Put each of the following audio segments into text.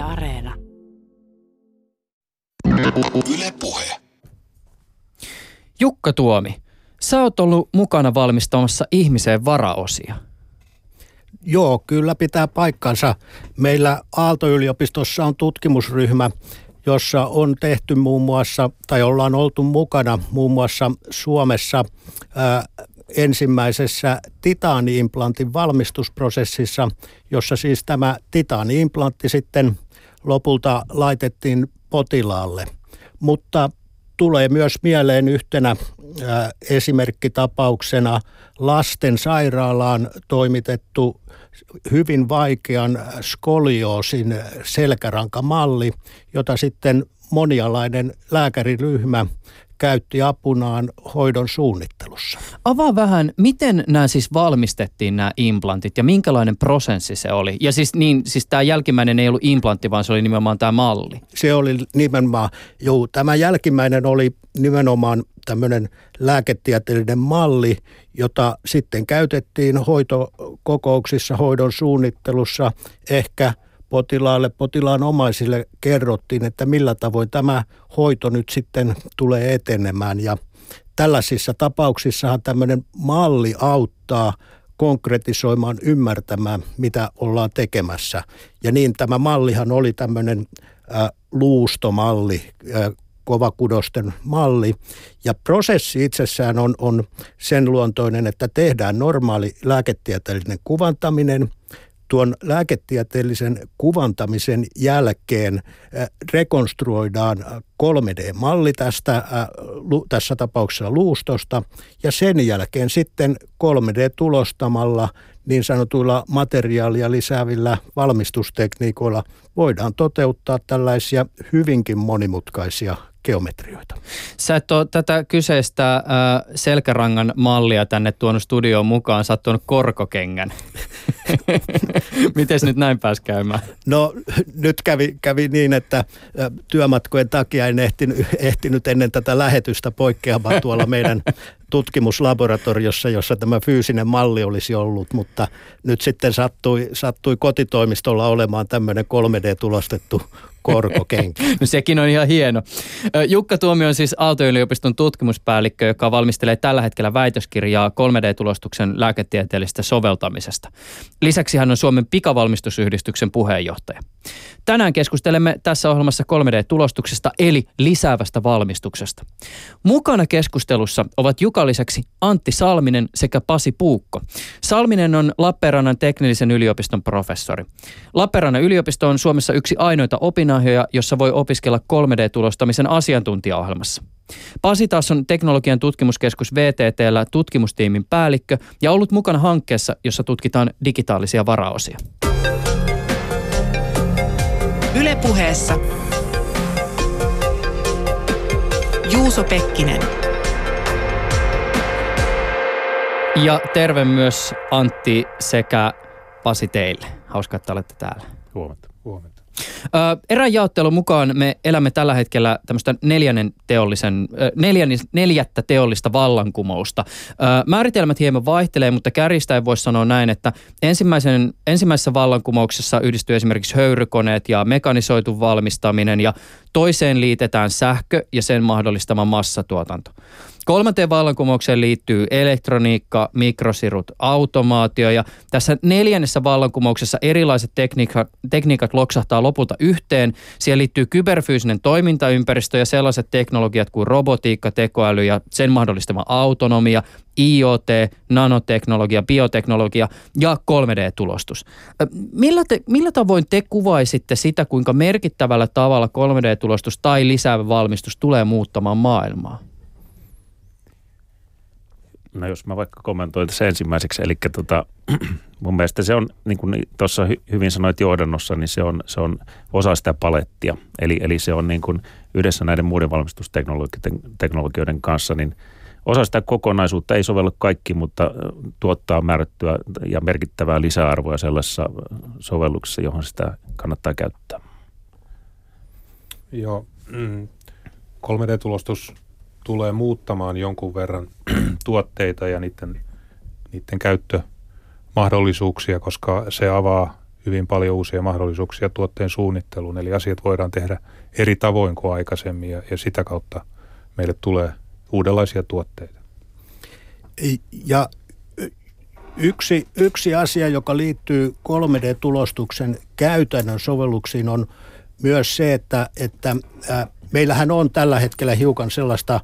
Yle Areena. Yle Puhe. Jukka Tuomi, sä oot ollut mukana valmistamassa ihmiseen varaosia. Joo, kyllä pitää paikkansa. Meillä Aalto-yliopistossa on tutkimusryhmä, jossa on tehty muun muassa, tai ollaan oltu mukana muun muassa Suomessa ää, ensimmäisessä titaaniimplantin valmistusprosessissa, jossa siis tämä titaaniimplantti sitten lopulta laitettiin potilaalle. Mutta tulee myös mieleen yhtenä ää, esimerkkitapauksena lasten sairaalaan toimitettu hyvin vaikean skolioosin selkärankamalli, jota sitten monialainen lääkäriryhmä käytti apunaan hoidon suunnittelussa. Avaa vähän, miten nämä siis valmistettiin nämä implantit ja minkälainen prosessi se oli? Ja siis, niin, siis tämä jälkimmäinen ei ollut implantti, vaan se oli nimenomaan tämä malli. Se oli nimenomaan, joo, tämä jälkimmäinen oli nimenomaan tämmöinen lääketieteellinen malli, jota sitten käytettiin hoitokokouksissa, hoidon suunnittelussa, ehkä potilaalle, potilaan omaisille kerrottiin, että millä tavoin tämä hoito nyt sitten tulee etenemään. Ja tällaisissa tapauksissahan tämmöinen malli auttaa konkretisoimaan, ymmärtämään, mitä ollaan tekemässä. Ja niin tämä mallihan oli tämmöinen äh, luustomalli, äh, kovakudosten malli. Ja prosessi itsessään on, on sen luontoinen, että tehdään normaali lääketieteellinen kuvantaminen. Tuon lääketieteellisen kuvantamisen jälkeen rekonstruoidaan 3D-malli tästä, tässä tapauksessa luustosta ja sen jälkeen sitten 3D-tulostamalla niin sanotuilla materiaalia lisäävillä valmistustekniikoilla voidaan toteuttaa tällaisia hyvinkin monimutkaisia geometrioita. Sä et ole tätä kyseistä äh, selkärangan mallia tänne tuonut studioon mukaan, sä oot tuonut korkokengän. Miten nyt näin pääsi käymään? No nyt kävi, kävi niin, että työmatkojen takia en ehtinyt, ehtinyt ennen tätä lähetystä poikkeamaan tuolla meidän tutkimuslaboratoriossa, jossa tämä fyysinen malli olisi ollut, mutta nyt sitten sattui, sattui kotitoimistolla olemaan tämmöinen 3D-tulostettu korkokenki. No sekin on ihan hieno. Jukka Tuomio on siis Aalto-yliopiston tutkimuspäällikkö, joka valmistelee tällä hetkellä väitöskirjaa 3D-tulostuksen lääketieteellisestä soveltamisesta. Lisäksi hän on Suomen pikavalmistusyhdistyksen puheenjohtaja. Tänään keskustelemme tässä ohjelmassa 3D-tulostuksesta eli lisäävästä valmistuksesta. Mukana keskustelussa ovat Juka lisäksi Antti Salminen sekä Pasi Puukko. Salminen on Lappeenrannan teknillisen yliopiston professori. Lappeenrannan yliopisto on Suomessa yksi ainoita opinahjoja, jossa voi opiskella 3D-tulostamisen asiantuntijaohjelmassa. Pasi taas on teknologian tutkimuskeskus VTTllä tutkimustiimin päällikkö ja ollut mukana hankkeessa, jossa tutkitaan digitaalisia varaosia. Ylepuheessa Juuso Pekkinen. Ja terve myös Antti sekä Pasi teille. Hauska, että olette täällä. Huomenta. Huomenta. Erään jaottelun mukaan me elämme tällä hetkellä tämmöistä neljännen teollisen, neljännes, neljättä teollista vallankumousta. määritelmät hieman vaihtelee, mutta kärjistäen voisi sanoa näin, että ensimmäisen, ensimmäisessä vallankumouksessa yhdistyy esimerkiksi höyrykoneet ja mekanisoitu valmistaminen ja toiseen liitetään sähkö ja sen mahdollistama massatuotanto. Kolmanteen vallankumoukseen liittyy elektroniikka, mikrosirut, automaatio ja tässä neljännessä vallankumouksessa erilaiset tekniikat, tekniikat loksahtaa lopulta yhteen. Siihen liittyy kyberfyysinen toimintaympäristö ja sellaiset teknologiat kuin robotiikka, tekoäly ja sen mahdollistama autonomia, IoT, nanoteknologia, bioteknologia ja 3D-tulostus. Millä, te, millä tavoin te kuvaisitte sitä, kuinka merkittävällä tavalla 3D-tulostus tai lisäävä valmistus tulee muuttamaan maailmaa? No jos mä vaikka kommentoin tässä ensimmäiseksi, eli tota, mun mielestä se on, niin kuin tuossa hyvin sanoit johdannossa, niin se on, se on osa sitä palettia. Eli, eli se on niin kuin yhdessä näiden muiden valmistusteknologioiden kanssa, niin osa sitä kokonaisuutta ei sovellu kaikki, mutta tuottaa määrättyä ja merkittävää lisäarvoa sellaisessa sovelluksessa, johon sitä kannattaa käyttää. Joo, 3D-tulostus mm, tulee muuttamaan jonkun verran tuotteita ja niiden, niiden käyttömahdollisuuksia, koska se avaa hyvin paljon uusia mahdollisuuksia tuotteen suunnitteluun. Eli asiat voidaan tehdä eri tavoin kuin aikaisemmin ja, ja sitä kautta meille tulee uudenlaisia tuotteita. Ja yksi, yksi asia, joka liittyy 3D-tulostuksen käytännön sovelluksiin on myös se, että, että meillähän on tällä hetkellä hiukan sellaista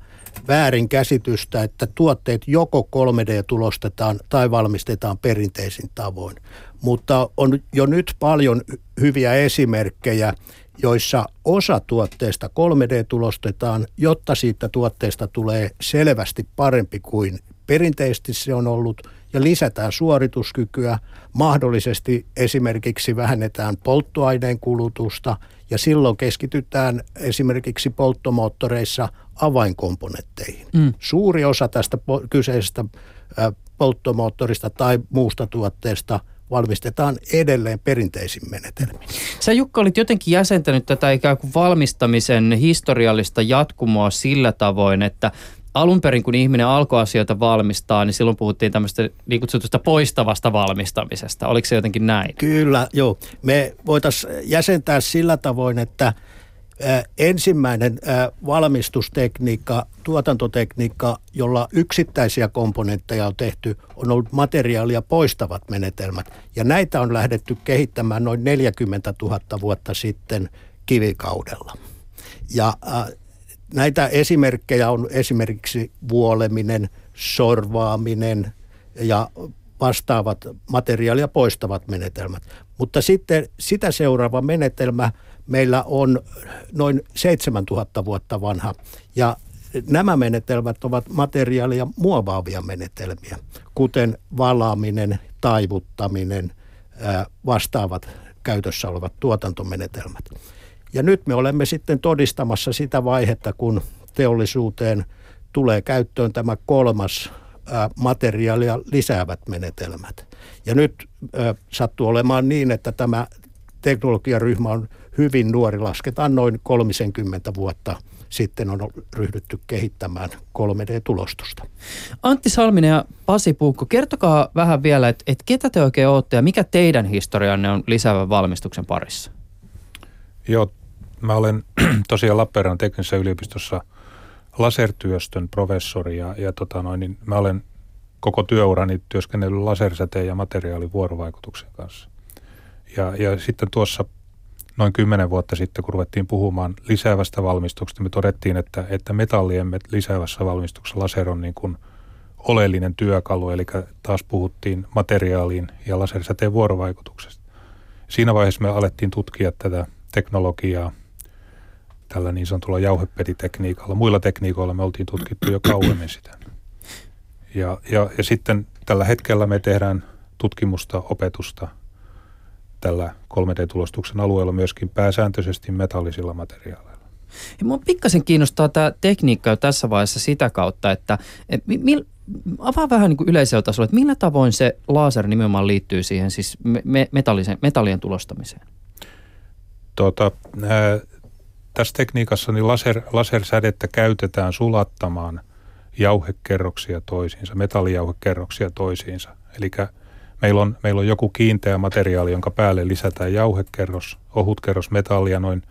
väärinkäsitystä, että tuotteet joko 3D-tulostetaan tai valmistetaan perinteisin tavoin. Mutta on jo nyt paljon hyviä esimerkkejä, joissa osa tuotteesta 3D-tulostetaan, jotta siitä tuotteesta tulee selvästi parempi kuin perinteisesti se on ollut. Ja lisätään suorituskykyä, mahdollisesti esimerkiksi vähennetään polttoaineen kulutusta ja silloin keskitytään esimerkiksi polttomoottoreissa avainkomponentteihin. Mm. Suuri osa tästä kyseisestä polttomoottorista tai muusta tuotteesta – valmistetaan edelleen perinteisin menetelmin. Sä Jukka olit jotenkin jäsentänyt tätä ikään kuin valmistamisen historiallista jatkumoa sillä tavoin, että alun perin kun ihminen alkoi asioita valmistaa, niin silloin puhuttiin tämmöistä niin kutsutusta poistavasta valmistamisesta. Oliko se jotenkin näin? Kyllä, joo. Me voitaisiin jäsentää sillä tavoin, että – ensimmäinen valmistustekniikka, tuotantotekniikka, jolla yksittäisiä komponentteja on tehty, on ollut materiaalia poistavat menetelmät. Ja näitä on lähdetty kehittämään noin 40 000 vuotta sitten kivikaudella. Ja näitä esimerkkejä on esimerkiksi vuoleminen, sorvaaminen ja vastaavat materiaalia poistavat menetelmät. Mutta sitten sitä seuraava menetelmä – meillä on noin 7000 vuotta vanha ja nämä menetelmät ovat materiaalia muovaavia menetelmiä, kuten valaaminen, taivuttaminen, vastaavat käytössä olevat tuotantomenetelmät. Ja nyt me olemme sitten todistamassa sitä vaihetta, kun teollisuuteen tulee käyttöön tämä kolmas materiaalia lisäävät menetelmät. Ja nyt sattuu olemaan niin, että tämä teknologiaryhmä on hyvin nuori, lasketaan noin 30 vuotta sitten on ryhdytty kehittämään 3D-tulostusta. Antti Salminen ja Pasi Puukko, kertokaa vähän vielä, että, että ketä te oikein olette ja mikä teidän historianne on lisäävän valmistuksen parissa? Joo, mä olen tosiaan Lappeenrannan teknisessä yliopistossa lasertyöstön professori ja, ja tota noin, niin mä olen koko työurani työskennellyt lasersäteen ja materiaalivuorovaikutuksen kanssa. Ja, ja sitten tuossa noin kymmenen vuotta sitten, kun ruvettiin puhumaan lisäävästä valmistuksesta, me todettiin, että, että metallien lisäävässä valmistuksessa laser on niin kuin oleellinen työkalu, eli taas puhuttiin materiaaliin ja lasersäteen vuorovaikutuksesta. Siinä vaiheessa me alettiin tutkia tätä teknologiaa tällä niin sanotulla jauhepetitekniikalla. Muilla tekniikoilla me oltiin tutkittu jo kauemmin sitä. Ja, ja, ja sitten tällä hetkellä me tehdään tutkimusta, opetusta – tällä 3D-tulostuksen alueella myöskin pääsääntöisesti metallisilla materiaaleilla. Ja mua pikkasen kiinnostaa tämä tekniikka jo tässä vaiheessa sitä kautta, että et, mil, avaa vähän niin kuin yleisellä tasolla, että millä tavoin se laser nimenomaan liittyy siihen siis me, metallisen, metallien tulostamiseen? Tuota, ää, tässä tekniikassa niin laser, lasersädettä käytetään sulattamaan jauhekerroksia toisiinsa, metallijauhekerroksia toisiinsa. Eli Meillä on, meillä on joku kiinteä materiaali, jonka päälle lisätään jauhekerros, ohut kerros metallia, noin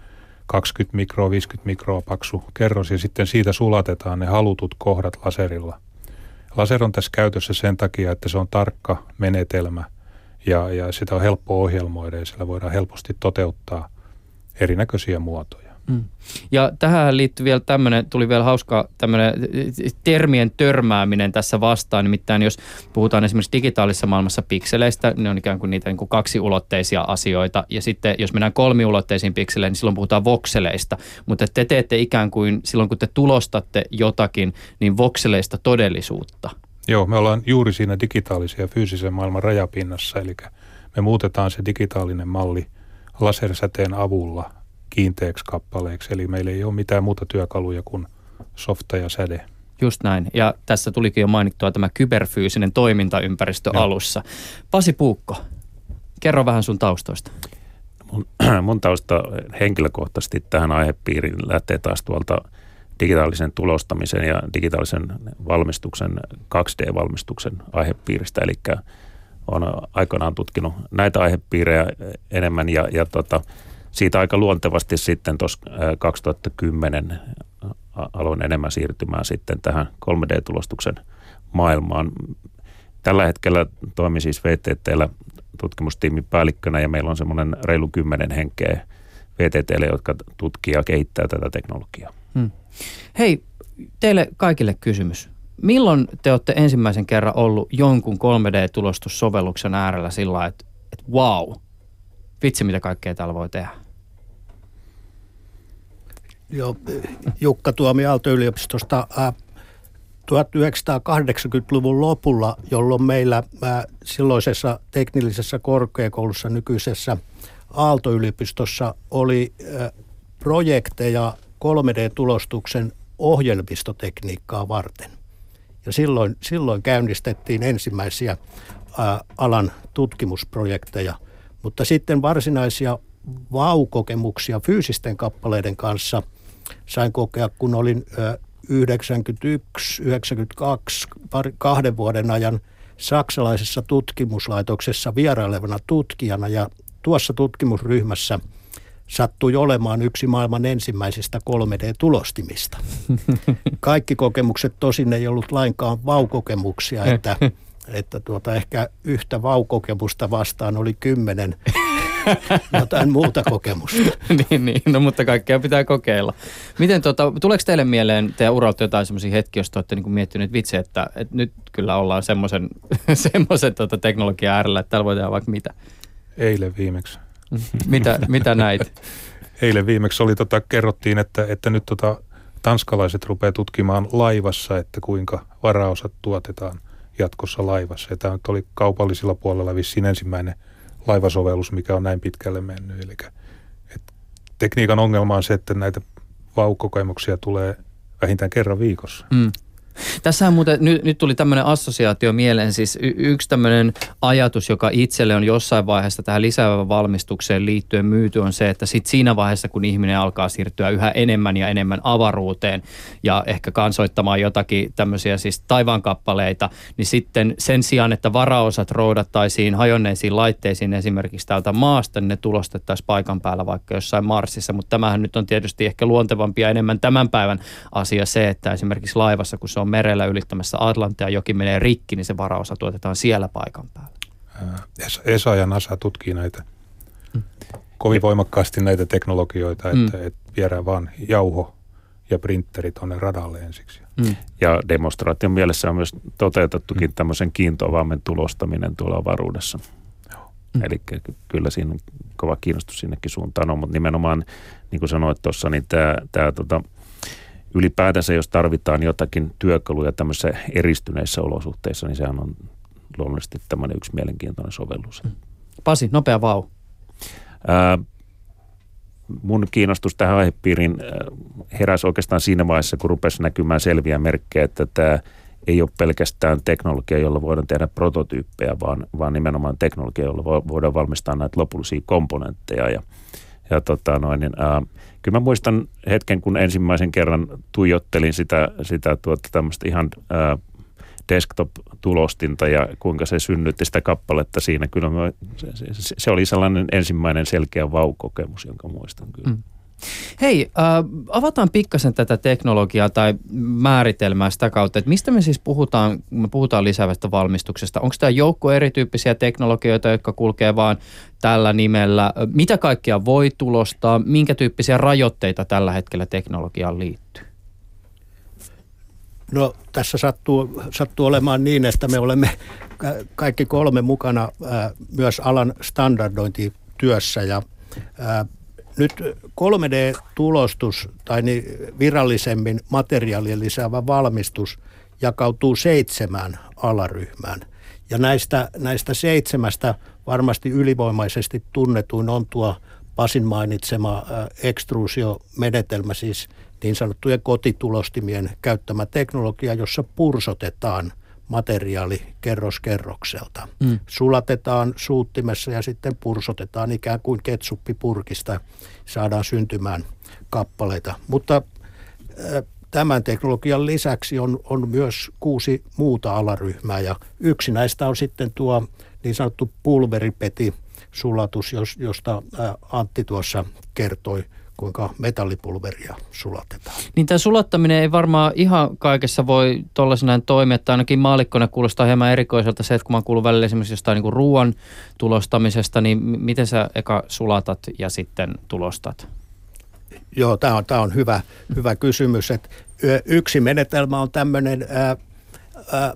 20 mikroa, 50 mikroa paksu kerros ja sitten siitä sulatetaan ne halutut kohdat laserilla. Laser on tässä käytössä sen takia, että se on tarkka menetelmä ja, ja sitä on helppo ohjelmoida ja sillä voidaan helposti toteuttaa erinäköisiä muotoja. Mm. Ja tähän liittyy vielä tämmöinen, tuli vielä hauska tämmöinen termien törmääminen tässä vastaan. Nimittäin jos puhutaan esimerkiksi digitaalisessa maailmassa pikseleistä, ne on ikään kuin niitä niin kuin kaksiulotteisia asioita. Ja sitten jos mennään kolmiulotteisiin pikseleihin, niin silloin puhutaan vokseleista. Mutta te teette ikään kuin silloin, kun te tulostatte jotakin, niin vokseleista todellisuutta. Joo, me ollaan juuri siinä digitaalisen ja fyysisen maailman rajapinnassa, eli me muutetaan se digitaalinen malli lasersäteen avulla – kiinteäksi kappaleeksi. Eli meillä ei ole mitään muuta työkaluja kuin softa ja säde. Just näin. Ja tässä tulikin jo mainittua tämä kyberfyysinen toimintaympäristö Joo. alussa. Pasi Puukko, kerro vähän sun taustoista. Mun, mun tausta henkilökohtaisesti tähän aihepiiriin lähtee taas tuolta digitaalisen tulostamisen ja digitaalisen valmistuksen, 2D-valmistuksen aihepiiristä. Eli on aikoinaan tutkinut näitä aihepiirejä enemmän ja, ja tota, siitä aika luontevasti sitten tuossa 2010 aloin enemmän siirtymään sitten tähän 3D-tulostuksen maailmaan. Tällä hetkellä toimin siis VTTllä tutkimustiimin päällikkönä ja meillä on semmoinen reilu kymmenen henkeä VTTlle, jotka tutkii ja kehittää tätä teknologiaa. Hmm. Hei, teille kaikille kysymys. Milloin te olette ensimmäisen kerran ollut jonkun 3D-tulostussovelluksen äärellä sillä että, että wow, vitsi mitä kaikkea täällä voi tehdä? Joo, Jukka Tuomi Aalto-yliopistosta 1980-luvun lopulla, jolloin meillä silloisessa teknillisessä korkeakoulussa nykyisessä Aalto-yliopistossa oli projekteja 3D-tulostuksen ohjelmistotekniikkaa varten. Ja silloin, silloin käynnistettiin ensimmäisiä alan tutkimusprojekteja, mutta sitten varsinaisia vaukokemuksia fyysisten kappaleiden kanssa. Sain kokea, kun olin 91, 92, kahden vuoden ajan saksalaisessa tutkimuslaitoksessa vierailevana tutkijana. Ja tuossa tutkimusryhmässä sattui olemaan yksi maailman ensimmäisistä 3D-tulostimista. Kaikki kokemukset tosin ei ollut lainkaan vaukokemuksia, että, että tuota, ehkä yhtä vaukokemusta vastaan oli kymmenen jotain muuta kokemusta. niin, niin, no mutta kaikkea pitää kokeilla. Miten tota, tuleeko teille mieleen teidän uralta jotain semmoisia hetkiä, jos olette niin miettinyt vitsi, että, että nyt kyllä ollaan semmoisen, semmoisen tota teknologian äärellä, että täällä voi tehdä vaikka mitä? Eilen viimeksi. mitä, mitä näit? Eilen viimeksi oli, tota, kerrottiin, että, että nyt tota, tanskalaiset rupeaa tutkimaan laivassa, että kuinka varaosat tuotetaan jatkossa laivassa. Ja tämä oli kaupallisilla puolella vissiin ensimmäinen laivasovellus, mikä on näin pitkälle mennyt. Eli et tekniikan ongelma on se, että näitä vaukokemuksia tulee vähintään kerran viikossa. Mm. Tässä muuten, nyt, nyt tuli tämmöinen assosiaatio mieleen, siis y- yksi tämmöinen ajatus, joka itselle on jossain vaiheessa tähän lisäävään valmistukseen liittyen myyty, on se, että sit siinä vaiheessa, kun ihminen alkaa siirtyä yhä enemmän ja enemmän avaruuteen ja ehkä kansoittamaan jotakin tämmöisiä siis taivaankappaleita, niin sitten sen sijaan, että varaosat roudattaisiin hajonneisiin laitteisiin esimerkiksi täältä maasta, niin ne tulostettaisiin paikan päällä vaikka jossain Marsissa, mutta tämähän nyt on tietysti ehkä luontevampi ja enemmän tämän päivän asia se, että esimerkiksi laivassa, kun se on on merellä ylittämässä Atlantia, joki menee rikki, niin se varaosa tuotetaan siellä paikan päällä. ESA ja NASA tutkii näitä mm. kovin voimakkaasti näitä teknologioita, että, mm. että viedään vaan jauho ja printeri tuonne radalle ensiksi. Mm. Ja demonstraation mielessä on myös toteutettukin mm. tämmöisen kiintoavaimen tulostaminen tuolla avaruudessa. Mm. Eli kyllä siinä on kova kiinnostus sinnekin suuntaan on, mutta nimenomaan, niin kuin sanoit tuossa, niin tämä, tämä tota, ylipäätänsä, jos tarvitaan jotakin työkaluja tämmöisissä eristyneissä olosuhteissa, niin sehän on luonnollisesti tämmöinen yksi mielenkiintoinen sovellus. Mm. Pasi, nopea vau. Ää, mun kiinnostus tähän aihepiiriin heräsi oikeastaan siinä vaiheessa, kun rupesi näkymään selviä merkkejä, että tämä ei ole pelkästään teknologia, jolla voidaan tehdä prototyyppejä, vaan, vaan nimenomaan teknologia, jolla voidaan valmistaa näitä lopullisia komponentteja. Ja, ja tota noin, niin, ää, kyllä mä muistan hetken, kun ensimmäisen kerran tuijottelin sitä, sitä tuota, tämmöistä ihan ää, desktop-tulostinta ja kuinka se synnytti sitä kappaletta siinä. Kyllä mä, se, se, se oli sellainen ensimmäinen selkeä vaukokemus, jonka muistan kyllä. Mm. Hei, äh, avataan pikkasen tätä teknologiaa tai määritelmää sitä kautta, että mistä me siis puhutaan, me puhutaan lisäävästä valmistuksesta. Onko tämä joukko erityyppisiä teknologioita, jotka kulkee vaan tällä nimellä? Mitä kaikkia voi tulostaa? Minkä tyyppisiä rajoitteita tällä hetkellä teknologiaan liittyy? No tässä sattuu, sattuu olemaan niin, että me olemme kaikki kolme mukana myös alan standardointityössä ja nyt 3D-tulostus tai niin virallisemmin materiaalien lisäävä valmistus jakautuu seitsemään alaryhmään. Ja näistä, näistä seitsemästä varmasti ylivoimaisesti tunnetuin on tuo Pasin mainitsema ekstruusiomenetelmä, siis niin sanottujen kotitulostimien käyttämä teknologia, jossa pursotetaan – materiaali kerros kerrokselta. Mm. Sulatetaan suuttimessa ja sitten pursotetaan ikään kuin ketsuppipurkista. Saadaan syntymään kappaleita. Mutta tämän teknologian lisäksi on, on myös kuusi muuta alaryhmää ja yksi näistä on sitten tuo niin sanottu pulveripeti sulatus, josta Antti tuossa kertoi kuinka metallipulveria sulatetaan. Niin tämä sulattaminen ei varmaan ihan kaikessa voi tuollaisena toimia, että ainakin maalikkona kuulostaa hieman erikoiselta se, että kun mä kuulun välillä esimerkiksi jostain niin ruoan tulostamisesta, niin miten sä eka sulatat ja sitten tulostat? Joo, tämä on, tää on hyvä, hyvä kysymys. Et yksi menetelmä on tämmöinen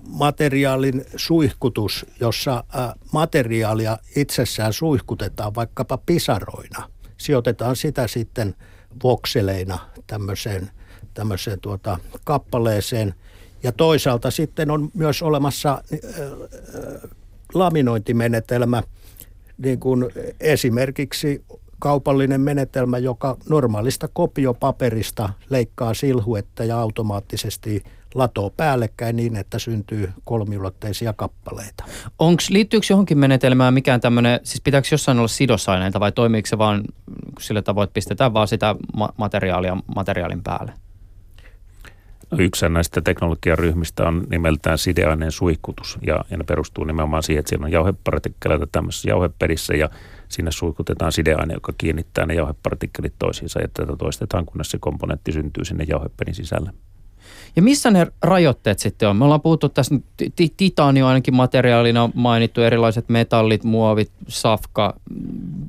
materiaalin suihkutus, jossa materiaalia itsessään suihkutetaan vaikkapa pisaroina. Sijoitetaan sitä sitten vokseleina tämmöiseen, tämmöiseen tuota, kappaleeseen. Ja toisaalta sitten on myös olemassa ää, laminointimenetelmä, niin kuin esimerkiksi kaupallinen menetelmä, joka normaalista kopiopaperista leikkaa silhuetta ja automaattisesti latoo päällekkäin niin, että syntyy kolmiulotteisia kappaleita. Onks, liittyykö johonkin menetelmään mikään tämmöinen, siis pitääkö jossain olla sidosaineita vai toimiiko se vaan sillä tavoin, että pistetään vaan sitä materiaalia materiaalin päälle? No, yksi näistä teknologiaryhmistä on nimeltään sideaineen suihkutus ja, ja ne perustuu nimenomaan siihen, että siinä on jauhepartikkeleita tämmöisessä jauheperissä ja sinne suihkutetaan sideaine, joka kiinnittää ne jauhepartikkelit toisiinsa ja tätä toistetaan, kunnes se komponentti syntyy sinne jauheperin sisälle. Ja missä ne rajoitteet sitten on? Me ollaan puhuttu tässä, titaani on ainakin materiaalina mainittu, erilaiset metallit, muovit, safka.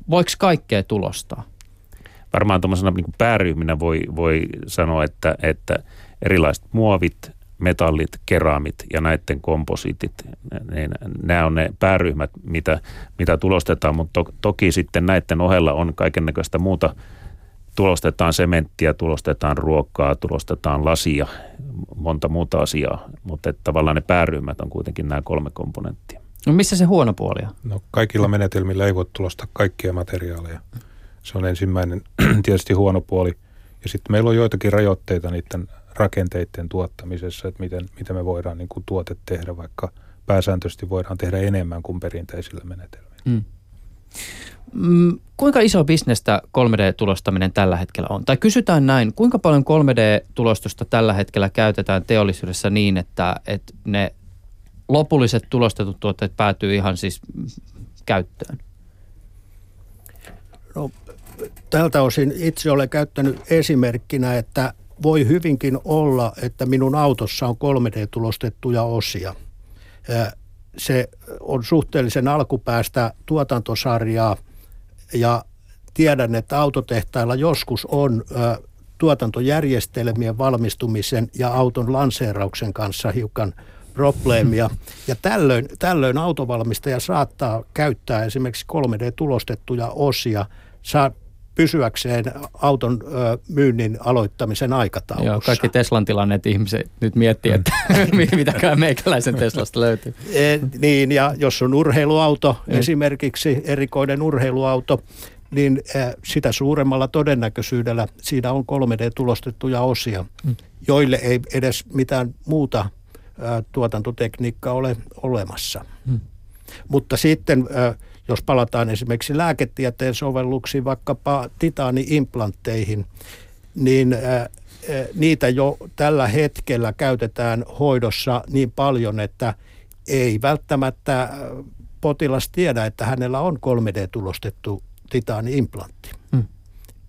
Voiko kaikkea tulostaa? Varmaan tuommoisena niin pääryhminä voi, voi sanoa, että, että erilaiset muovit, metallit, keraamit ja näiden komposiitit, niin nämä on ne pääryhmät, mitä, mitä tulostetaan, mutta to, toki sitten näiden ohella on kaiken näköistä muuta tulostetaan sementtiä, tulostetaan ruokaa, tulostetaan lasia, monta muuta asiaa, mutta että tavallaan ne pääryhmät on kuitenkin nämä kolme komponenttia. No missä se huono puoli on? No kaikilla menetelmillä ei voi tulostaa kaikkia materiaaleja. Se on ensimmäinen tietysti huono puoli. Ja sitten meillä on joitakin rajoitteita niiden rakenteiden tuottamisessa, että miten, miten me voidaan niin kuin tuote tehdä, vaikka pääsääntöisesti voidaan tehdä enemmän kuin perinteisillä menetelmillä. Mm. Mm, kuinka iso bisnestä 3D-tulostaminen tällä hetkellä on? Tai kysytään näin, kuinka paljon 3D-tulostusta tällä hetkellä käytetään teollisuudessa niin, että, että ne lopulliset tulostetut tuotteet päätyy ihan siis käyttöön? No, tältä osin itse olen käyttänyt esimerkkinä, että voi hyvinkin olla, että minun autossa on 3D-tulostettuja osia. Se on suhteellisen alkupäästä tuotantosarjaa – ja tiedän, että autotehtailla joskus on tuotantojärjestelmien valmistumisen ja auton lanseerauksen kanssa hiukan probleemia. Ja tällöin, tällöin autovalmistaja saattaa käyttää esimerkiksi 3D-tulostettuja osia, saa pysyäkseen auton ö, myynnin aloittamisen aikataulussa. Joo, kaikki Teslan tilanneet ihmiset nyt miettii, että mitäkään meikäläisen Teslasta löytyy. E, niin, ja jos on urheiluauto, mm. esimerkiksi erikoinen urheiluauto, niin sitä suuremmalla todennäköisyydellä siinä on 3D-tulostettuja osia, mm. joille ei edes mitään muuta tuotantotekniikkaa ole olemassa. Mm. Mutta sitten jos palataan esimerkiksi lääketieteen sovelluksiin, vaikkapa titaani-implantteihin, niin niitä jo tällä hetkellä käytetään hoidossa niin paljon, että ei välttämättä potilas tiedä, että hänellä on 3D-tulostettu titaani-implantti. Hmm.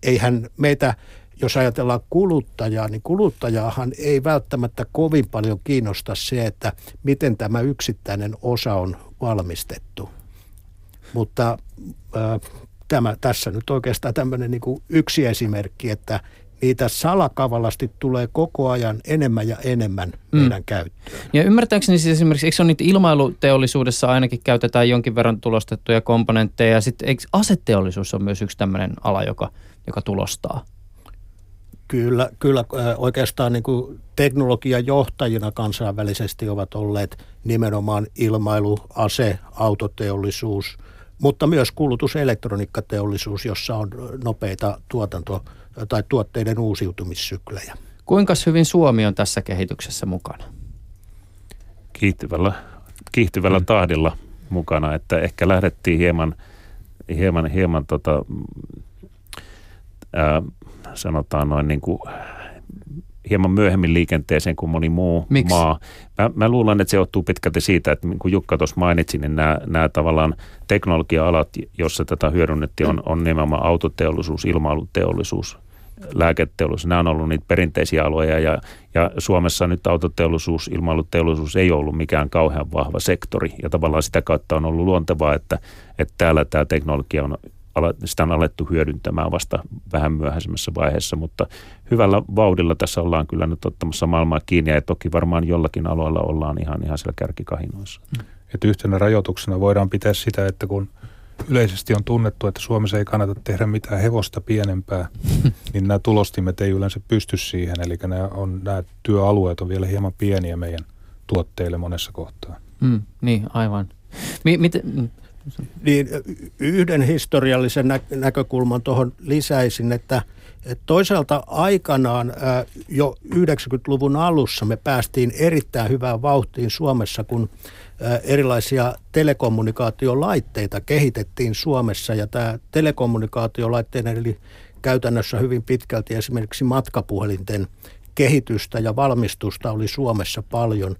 Eihän meitä, jos ajatellaan kuluttajaa, niin kuluttajaahan ei välttämättä kovin paljon kiinnosta se, että miten tämä yksittäinen osa on valmistettu. Mutta äh, tämä, tässä nyt oikeastaan tämmöinen niin kuin yksi esimerkki, että niitä salakavalasti tulee koko ajan enemmän ja enemmän mm. meidän käyttöön. Ja ymmärtääkseni siis esimerkiksi, eikö se ole niitä ilmailuteollisuudessa ainakin käytetään jonkin verran tulostettuja komponentteja, ja sitten eikö aseteollisuus on myös yksi tämmöinen ala, joka, joka tulostaa? Kyllä, kyllä oikeastaan niin kuin teknologian johtajina kansainvälisesti ovat olleet nimenomaan ilmailu, ase, autoteollisuus – mutta myös kulutuselektroniikkateollisuus, jossa on nopeita tuotanto- tai tuotteiden uusiutumissyklejä. Kuinka hyvin Suomi on tässä kehityksessä mukana? Kiihtyvällä, kiihtyvällä mm. tahdilla mukana, että ehkä lähdettiin hieman, hieman, hieman tota, ää, sanotaan noin niin kuin hieman myöhemmin liikenteeseen kuin moni muu Miksi? maa. Mä, mä luulen, että se johtuu pitkälti siitä, että niin kuin Jukka tuossa mainitsi, niin nämä, nämä tavallaan teknologia-alat, joissa tätä hyödynnettiin, on, on nimenomaan autoteollisuus, ilmailuteollisuus, lääketeollisuus. Nämä on ollut niitä perinteisiä aloja ja, ja Suomessa nyt autoteollisuus, ilmailuteollisuus ei ollut mikään kauhean vahva sektori ja tavallaan sitä kautta on ollut luontevaa, että, että täällä tämä teknologia on sitä on alettu hyödyntämään vasta vähän myöhäisemmässä vaiheessa, mutta hyvällä vauhdilla tässä ollaan kyllä nyt ottamassa maailmaa kiinni ja toki varmaan jollakin alueella ollaan ihan, ihan siellä kärkikahinoissa. Että yhtenä rajoituksena voidaan pitää sitä, että kun yleisesti on tunnettu, että Suomessa ei kannata tehdä mitään hevosta pienempää, niin nämä tulostimet ei yleensä pysty siihen. Eli nämä, on, nämä työalueet on vielä hieman pieniä meidän tuotteille monessa kohtaa. Mm, niin, aivan. Mi- miten, niin yhden historiallisen nä- näkökulman tuohon lisäisin, että, että toisaalta aikanaan jo 90-luvun alussa me päästiin erittäin hyvään vauhtiin Suomessa, kun erilaisia telekommunikaatiolaitteita kehitettiin Suomessa ja tämä telekommunikaatiolaitteiden eli käytännössä hyvin pitkälti esimerkiksi matkapuhelinten kehitystä ja valmistusta oli Suomessa paljon.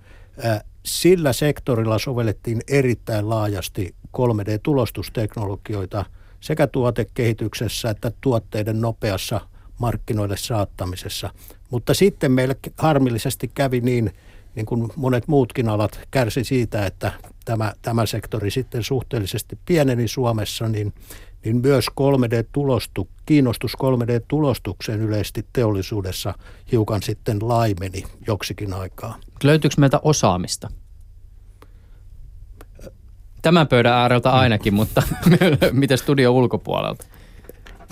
Sillä sektorilla sovellettiin erittäin laajasti 3D-tulostusteknologioita sekä tuotekehityksessä että tuotteiden nopeassa markkinoille saattamisessa. Mutta sitten meille harmillisesti kävi niin, niin kuin monet muutkin alat kärsi siitä, että tämä, tämä sektori sitten suhteellisesti pieneni Suomessa, niin, niin myös 3D-tulostu, kiinnostus 3D-tulostukseen yleisesti teollisuudessa hiukan sitten laimeni joksikin aikaa. Löytyykö meiltä osaamista? Tämän pöydän ääreltä ainakin, mutta miten studio ulkopuolelta?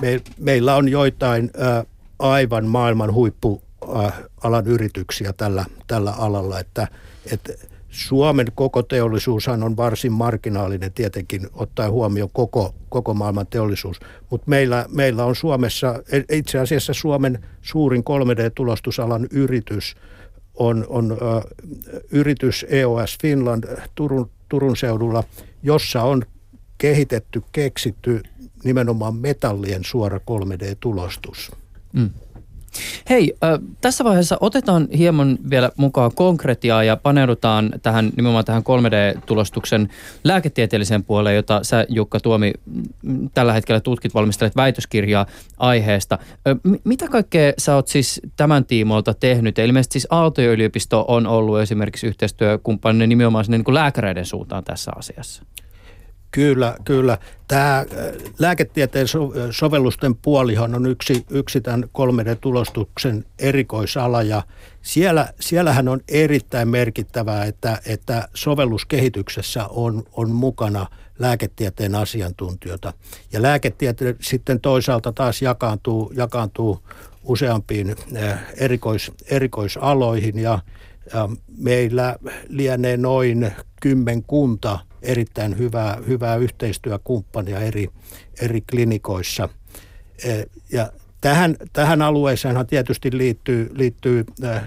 Me, meillä on joitain ä, aivan maailman huippualan yrityksiä tällä, tällä alalla, että, että Suomen koko teollisuushan on varsin marginaalinen tietenkin ottaen huomioon koko, koko maailman teollisuus, mutta meillä, meillä on Suomessa, e, itse asiassa Suomen suurin 3D-tulostusalan yritys on, on ä, yritys EOS Finland Turun, Turun seudulla, jossa on kehitetty, keksitty nimenomaan metallien suora 3D-tulostus. Mm. Hei, äh, tässä vaiheessa otetaan hieman vielä mukaan konkretiaa ja paneudutaan tähän nimenomaan tähän 3D-tulostuksen lääketieteelliseen puoleen, jota sä Jukka Tuomi tällä hetkellä tutkit, valmistelet väitöskirjaa aiheesta. Äh, mitä kaikkea sä oot siis tämän tiimoilta tehnyt? Ilmeisesti siis Aalto-yliopisto on ollut esimerkiksi yhteistyökumppaninen nimenomaan sinne niin kuin lääkäreiden suuntaan tässä asiassa. Kyllä, kyllä. Tämä äh, lääketieteen sovellusten puolihan on yksi, yksi tämän 3D-tulostuksen erikoisala ja siellä, siellähän on erittäin merkittävää, että, että sovelluskehityksessä on, on mukana lääketieteen asiantuntijoita. Ja lääketiete sitten toisaalta taas jakaantuu, jakaantuu useampiin äh, erikois, erikoisaloihin ja, ja meillä lienee noin kymmenkunta – erittäin hyvää, hyvää yhteistyökumppania eri, eri klinikoissa. E, ja tähän, tähän alueeseenhan tietysti liittyy, liittyy äh,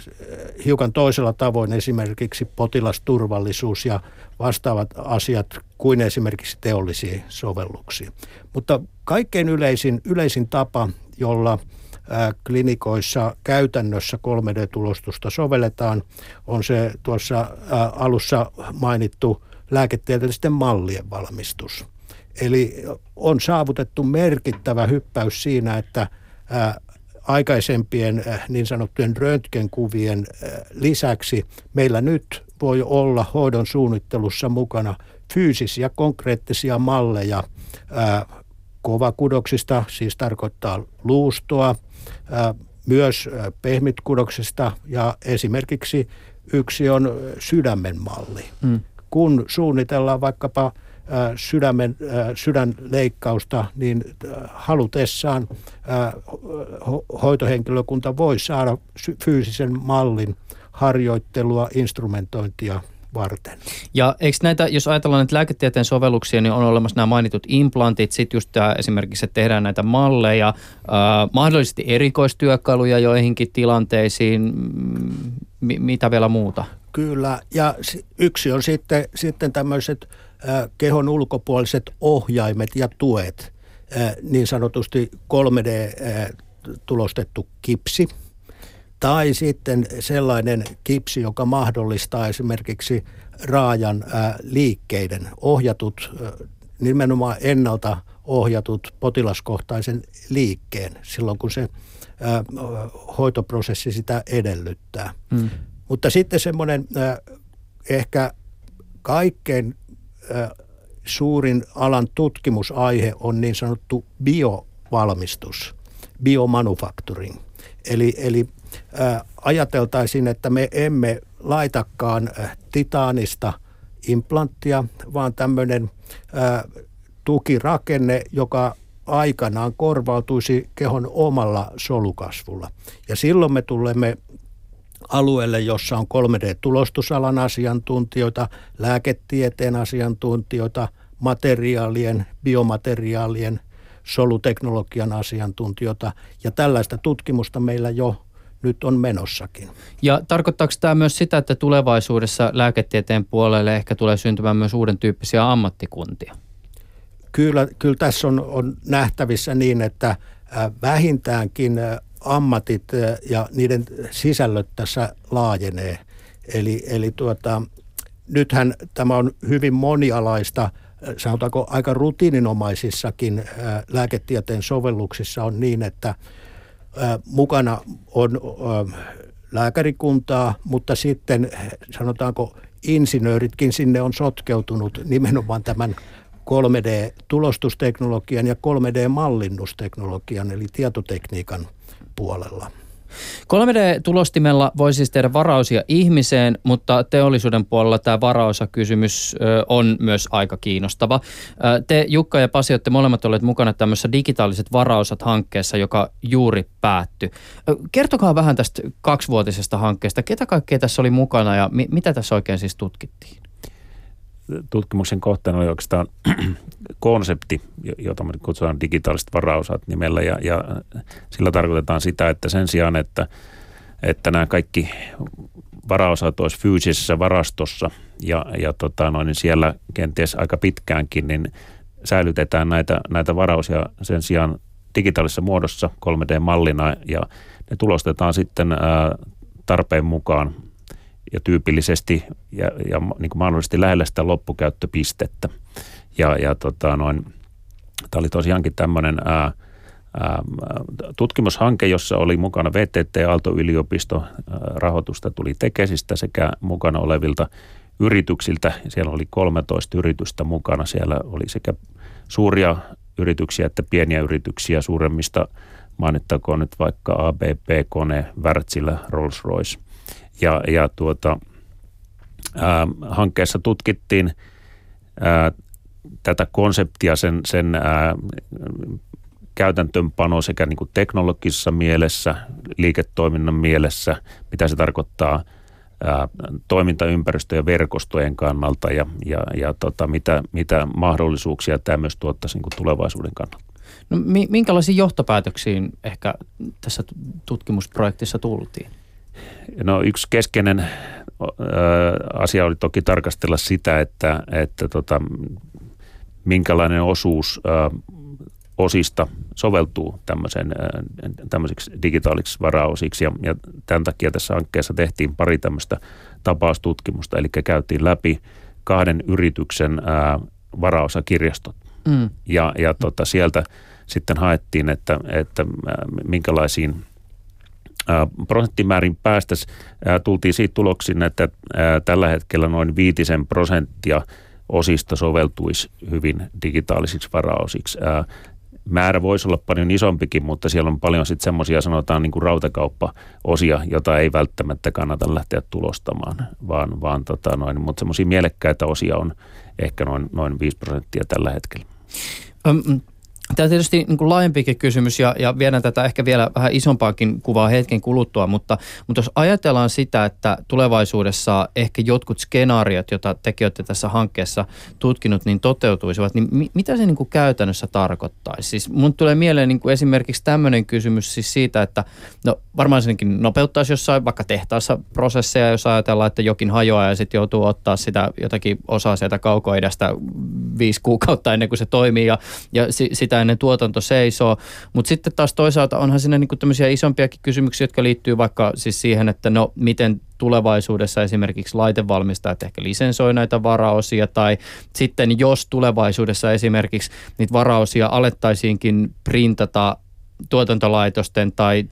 hiukan toisella tavoin esimerkiksi potilasturvallisuus ja vastaavat asiat kuin esimerkiksi teollisia sovelluksia. Mutta kaikkein yleisin, yleisin tapa, jolla äh, klinikoissa käytännössä 3D-tulostusta sovelletaan, on se tuossa alussa mainittu lääketieteellisten mallien valmistus. Eli on saavutettu merkittävä hyppäys siinä, että ää, aikaisempien ää, niin sanottujen röntgenkuvien ää, lisäksi meillä nyt voi olla hoidon suunnittelussa mukana fyysisiä konkreettisia malleja kovakudoksista, siis tarkoittaa luustoa, myös pehmitkudoksista ja esimerkiksi yksi on sydämen malli. Mm kun suunnitellaan vaikkapa sydämen, sydänleikkausta, niin halutessaan hoitohenkilökunta voi saada fyysisen mallin harjoittelua, instrumentointia varten. Ja eikö näitä, jos ajatellaan näitä lääketieteen sovelluksia, niin on olemassa nämä mainitut implantit, sitten just tämä esimerkiksi, että tehdään näitä malleja, äh, mahdollisesti erikoistyökaluja joihinkin tilanteisiin, m- mitä vielä muuta? Kyllä, ja yksi on sitten, sitten tämmöiset äh, kehon ulkopuoliset ohjaimet ja tuet, äh, niin sanotusti 3D-tulostettu kipsi tai sitten sellainen kipsi, joka mahdollistaa esimerkiksi raajan liikkeiden ohjatut, nimenomaan ennalta ohjatut potilaskohtaisen liikkeen silloin, kun se hoitoprosessi sitä edellyttää. Hmm. Mutta sitten semmoinen ää, ehkä kaikkein ää, suurin alan tutkimusaihe on niin sanottu biovalmistus, biomanufacturing. Eli, eli ää, ajateltaisiin, että me emme laitakaan titaanista implanttia, vaan tämmöinen tukirakenne, joka aikanaan korvautuisi kehon omalla solukasvulla. Ja silloin me tulemme alueelle, jossa on 3D-tulostusalan asiantuntijoita, lääketieteen asiantuntijoita, materiaalien, biomateriaalien, soluteknologian asiantuntijoita. Ja tällaista tutkimusta meillä jo nyt on menossakin. Ja tarkoittaako tämä myös sitä, että tulevaisuudessa lääketieteen puolelle ehkä tulee syntymään myös uuden tyyppisiä ammattikuntia? Kyllä, kyllä tässä on, on nähtävissä niin, että vähintäänkin ammatit ja niiden sisällöt tässä laajenee. Eli, eli tuota, nythän tämä on hyvin monialaista, sanotaanko aika rutiininomaisissakin lääketieteen sovelluksissa on niin, että mukana on lääkärikuntaa, mutta sitten sanotaanko insinööritkin sinne on sotkeutunut nimenomaan tämän 3D-tulostusteknologian ja 3D-mallinnusteknologian eli tietotekniikan puolella. 3D-tulostimella voi siis tehdä varausia ihmiseen, mutta teollisuuden puolella tämä varaosakysymys on myös aika kiinnostava. Te Jukka ja Pasi olette molemmat olleet mukana tämmöisessä digitaaliset varaosat-hankkeessa, joka juuri päättyi. Kertokaa vähän tästä kaksivuotisesta hankkeesta. Ketä kaikkea tässä oli mukana ja mi- mitä tässä oikein siis tutkittiin? Tutkimuksen kohteena oli oikeastaan konsepti, jota me kutsutaan digitaaliset varausat nimellä ja, ja sillä tarkoitetaan sitä, että sen sijaan, että, että nämä kaikki varaosat olisi fyysisessä varastossa ja, ja tota noin, niin siellä kenties aika pitkäänkin, niin säilytetään näitä, näitä varausia sen sijaan digitaalisessa muodossa 3D-mallina ja ne tulostetaan sitten ää, tarpeen mukaan ja tyypillisesti ja, ja niin kuin mahdollisesti lähellä sitä loppukäyttöpistettä. Ja, ja tota noin, tämä oli tosiaankin tämmöinen ää, ää, tutkimushanke, jossa oli mukana VTT, Aalto-yliopisto, rahoitusta tuli Tekesistä sekä mukana olevilta yrityksiltä. Siellä oli 13 yritystä mukana. Siellä oli sekä suuria yrityksiä että pieniä yrityksiä suuremmista mainittakoon nyt vaikka ABP, Kone, Wärtsilä, Rolls-Royce – ja, ja tuota, ää, hankkeessa tutkittiin ää, tätä konseptia, sen, sen ää, käytäntöönpano sekä niin kuin teknologisessa mielessä, liiketoiminnan mielessä, mitä se tarkoittaa ää, toimintaympäristö- ja verkostojen kannalta ja, ja, ja tota, mitä, mitä mahdollisuuksia tämä myös tuottaisi niin kuin tulevaisuuden kannalta. No, minkälaisiin johtopäätöksiin ehkä tässä tutkimusprojektissa tultiin? No yksi keskeinen asia oli toki tarkastella sitä, että, että tota, minkälainen osuus osista soveltuu tämmöisen, tämmöisiksi digitaalisiksi varaosiksi. Ja, ja tämän takia tässä hankkeessa tehtiin pari tämmöistä tapaustutkimusta, eli käytiin läpi kahden yrityksen ää, varaosakirjastot. Mm. Ja, ja tota, sieltä sitten haettiin, että, että minkälaisiin – prosenttimäärin päästä tultiin siitä tuloksiin, että tällä hetkellä noin viitisen prosenttia osista soveltuisi hyvin digitaalisiksi varaosiksi. Määrä voisi olla paljon isompikin, mutta siellä on paljon sitten semmoisia sanotaan niin kuin rautakauppa-osia, jota ei välttämättä kannata lähteä tulostamaan, vaan, vaan tota noin, mutta semmoisia mielekkäitä osia on ehkä noin, noin 5 prosenttia tällä hetkellä. Tämä on tietysti niin kuin laajempikin kysymys ja, ja viedään tätä ehkä vielä vähän isompaakin kuvaa hetken kuluttua, mutta, mutta jos ajatellaan sitä, että tulevaisuudessa ehkä jotkut skenaariot, joita tekin olette tässä hankkeessa tutkinut, niin toteutuisivat, niin mi, mitä se niin kuin käytännössä tarkoittaisi? Siis mun tulee mieleen niin kuin esimerkiksi tämmöinen kysymys siis siitä, että no varmaan senkin nopeuttaisi jossain vaikka tehtaassa prosesseja, jos ajatellaan, että jokin hajoaa ja sitten joutuu ottaa sitä jotakin osaa sieltä kaukoidästä viisi kuukautta ennen kuin se toimii ja, ja si, sitä sitä ennen tuotanto seisoo. Mutta sitten taas toisaalta onhan siinä niinku tämmöisiä isompiakin kysymyksiä, jotka liittyy vaikka siis siihen, että no miten tulevaisuudessa esimerkiksi laitevalmistajat ehkä lisensoi näitä varaosia tai sitten jos tulevaisuudessa esimerkiksi niitä varaosia alettaisiinkin printata tuotantolaitosten tai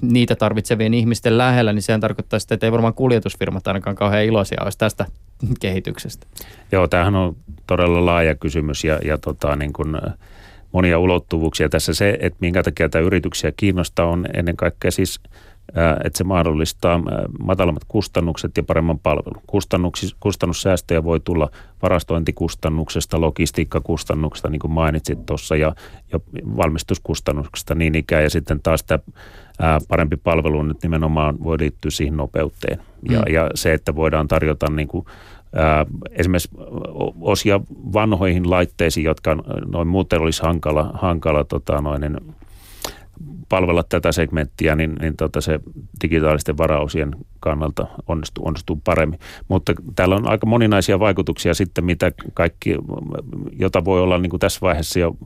niitä tarvitsevien ihmisten lähellä, niin sehän tarkoittaa sitä, että ei varmaan kuljetusfirmat ainakaan kauhean iloisia olisi tästä kehityksestä. Joo, tämähän on todella laaja kysymys ja, ja tota, niin kuin monia ulottuvuuksia. Tässä se, että minkä takia tämä yrityksiä kiinnostaa, on ennen kaikkea siis – että se mahdollistaa matalammat kustannukset ja paremman palvelun. Kustannussäästöjä voi tulla varastointikustannuksesta, logistiikkakustannuksesta, niin kuin mainitsit tuossa, ja, ja valmistuskustannuksesta niin ikään. Ja sitten taas tämä parempi palvelu nyt nimenomaan voi liittyä siihen nopeuteen. Ja, mm. ja se, että voidaan tarjota niin kuin, esimerkiksi osia vanhoihin laitteisiin, jotka noin muuten olisi hankala, hankala tota, noin, palvella tätä segmenttiä, niin, niin tota se digitaalisten varausien kannalta onnistuu, onnistuu paremmin. Mutta täällä on aika moninaisia vaikutuksia sitten, mitä kaikki, jota voi olla niin kuin tässä vaiheessa jo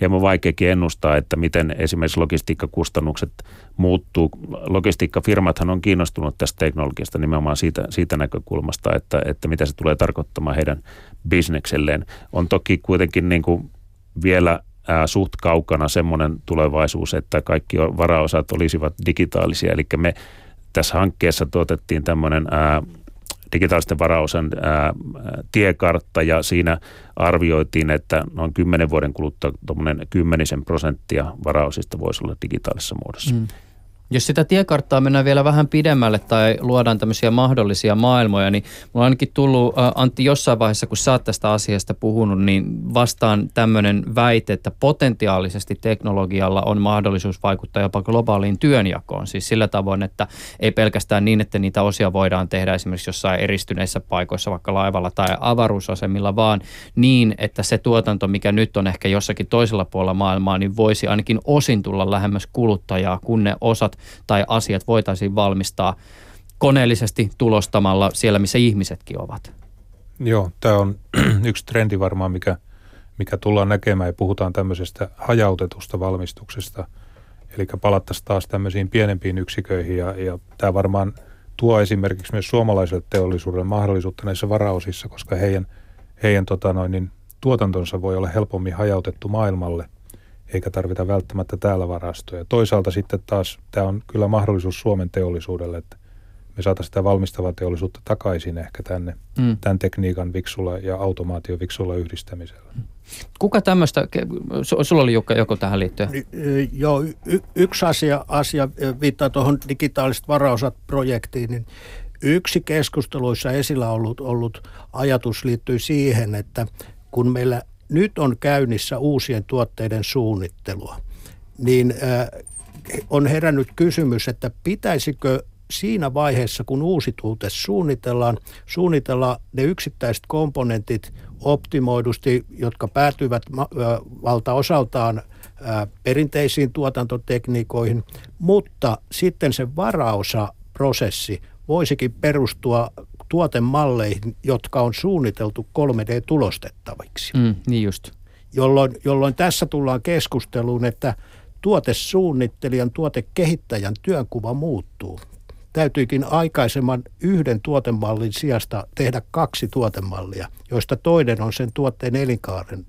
hieman vaikeakin ennustaa, että miten esimerkiksi logistiikkakustannukset muuttuu. Logistiikkafirmathan on kiinnostunut tästä teknologiasta nimenomaan siitä, siitä näkökulmasta, että, että mitä se tulee tarkoittamaan heidän bisnekselleen. On toki kuitenkin niin kuin vielä ää, suht kaukana semmoinen tulevaisuus, että kaikki varaosat olisivat digitaalisia. Eli me tässä hankkeessa tuotettiin tämmöinen ää, digitaalisten varaosan ää, tiekartta ja siinä arvioitiin, että noin kymmenen vuoden kuluttua tuommoinen kymmenisen prosenttia varaosista voisi olla digitaalisessa muodossa. Mm. Jos sitä tiekarttaa mennään vielä vähän pidemmälle tai luodaan tämmöisiä mahdollisia maailmoja, niin mulla on ainakin tullut, Antti, jossain vaiheessa, kun sä oot tästä asiasta puhunut, niin vastaan tämmöinen väite, että potentiaalisesti teknologialla on mahdollisuus vaikuttaa jopa globaaliin työnjakoon. Siis sillä tavoin, että ei pelkästään niin, että niitä osia voidaan tehdä esimerkiksi jossain eristyneissä paikoissa, vaikka laivalla tai avaruusasemilla, vaan niin, että se tuotanto, mikä nyt on ehkä jossakin toisella puolella maailmaa, niin voisi ainakin osin tulla lähemmäs kuluttajaa, kun ne osat tai asiat voitaisiin valmistaa koneellisesti tulostamalla siellä, missä ihmisetkin ovat. Joo, tämä on yksi trendi varmaan, mikä, mikä tullaan näkemään ja puhutaan tämmöisestä hajautetusta valmistuksesta. Eli palattaisiin taas tämmöisiin pienempiin yksiköihin ja, ja tämä varmaan tuo esimerkiksi myös suomalaiselle teollisuudelle mahdollisuutta näissä varaosissa, koska heidän, heidän tota noin, niin tuotantonsa voi olla helpommin hajautettu maailmalle eikä tarvita välttämättä täällä varastoja. Toisaalta sitten taas tämä on kyllä mahdollisuus Suomen teollisuudelle, että me saataisiin sitä valmistavaa teollisuutta takaisin ehkä tänne mm. tämän tekniikan viksulla ja automaation viksulla yhdistämisellä. Kuka tämmöistä, sulla oli Jukka joku tähän liittyen? Joo, y- yksi asia, asia viittaa tuohon digitaaliset varaosat projektiin, niin yksi keskusteluissa esillä ollut, ollut ajatus liittyy siihen, että kun meillä nyt on käynnissä uusien tuotteiden suunnittelua, niin on herännyt kysymys, että pitäisikö siinä vaiheessa, kun uusi tuote suunnitellaan, suunnitella ne yksittäiset komponentit optimoidusti, jotka päätyvät valtaosaltaan perinteisiin tuotantotekniikoihin, mutta sitten se varaosaprosessi voisikin perustua tuotemalleihin, jotka on suunniteltu 3D-tulostettaviksi. Mm, niin just. Jolloin, jolloin tässä tullaan keskusteluun, että tuotesuunnittelijan, tuotekehittäjän työnkuva muuttuu. Täytyykin aikaisemman yhden tuotemallin sijasta tehdä kaksi tuotemallia, joista toinen on sen tuotteen elinkaaren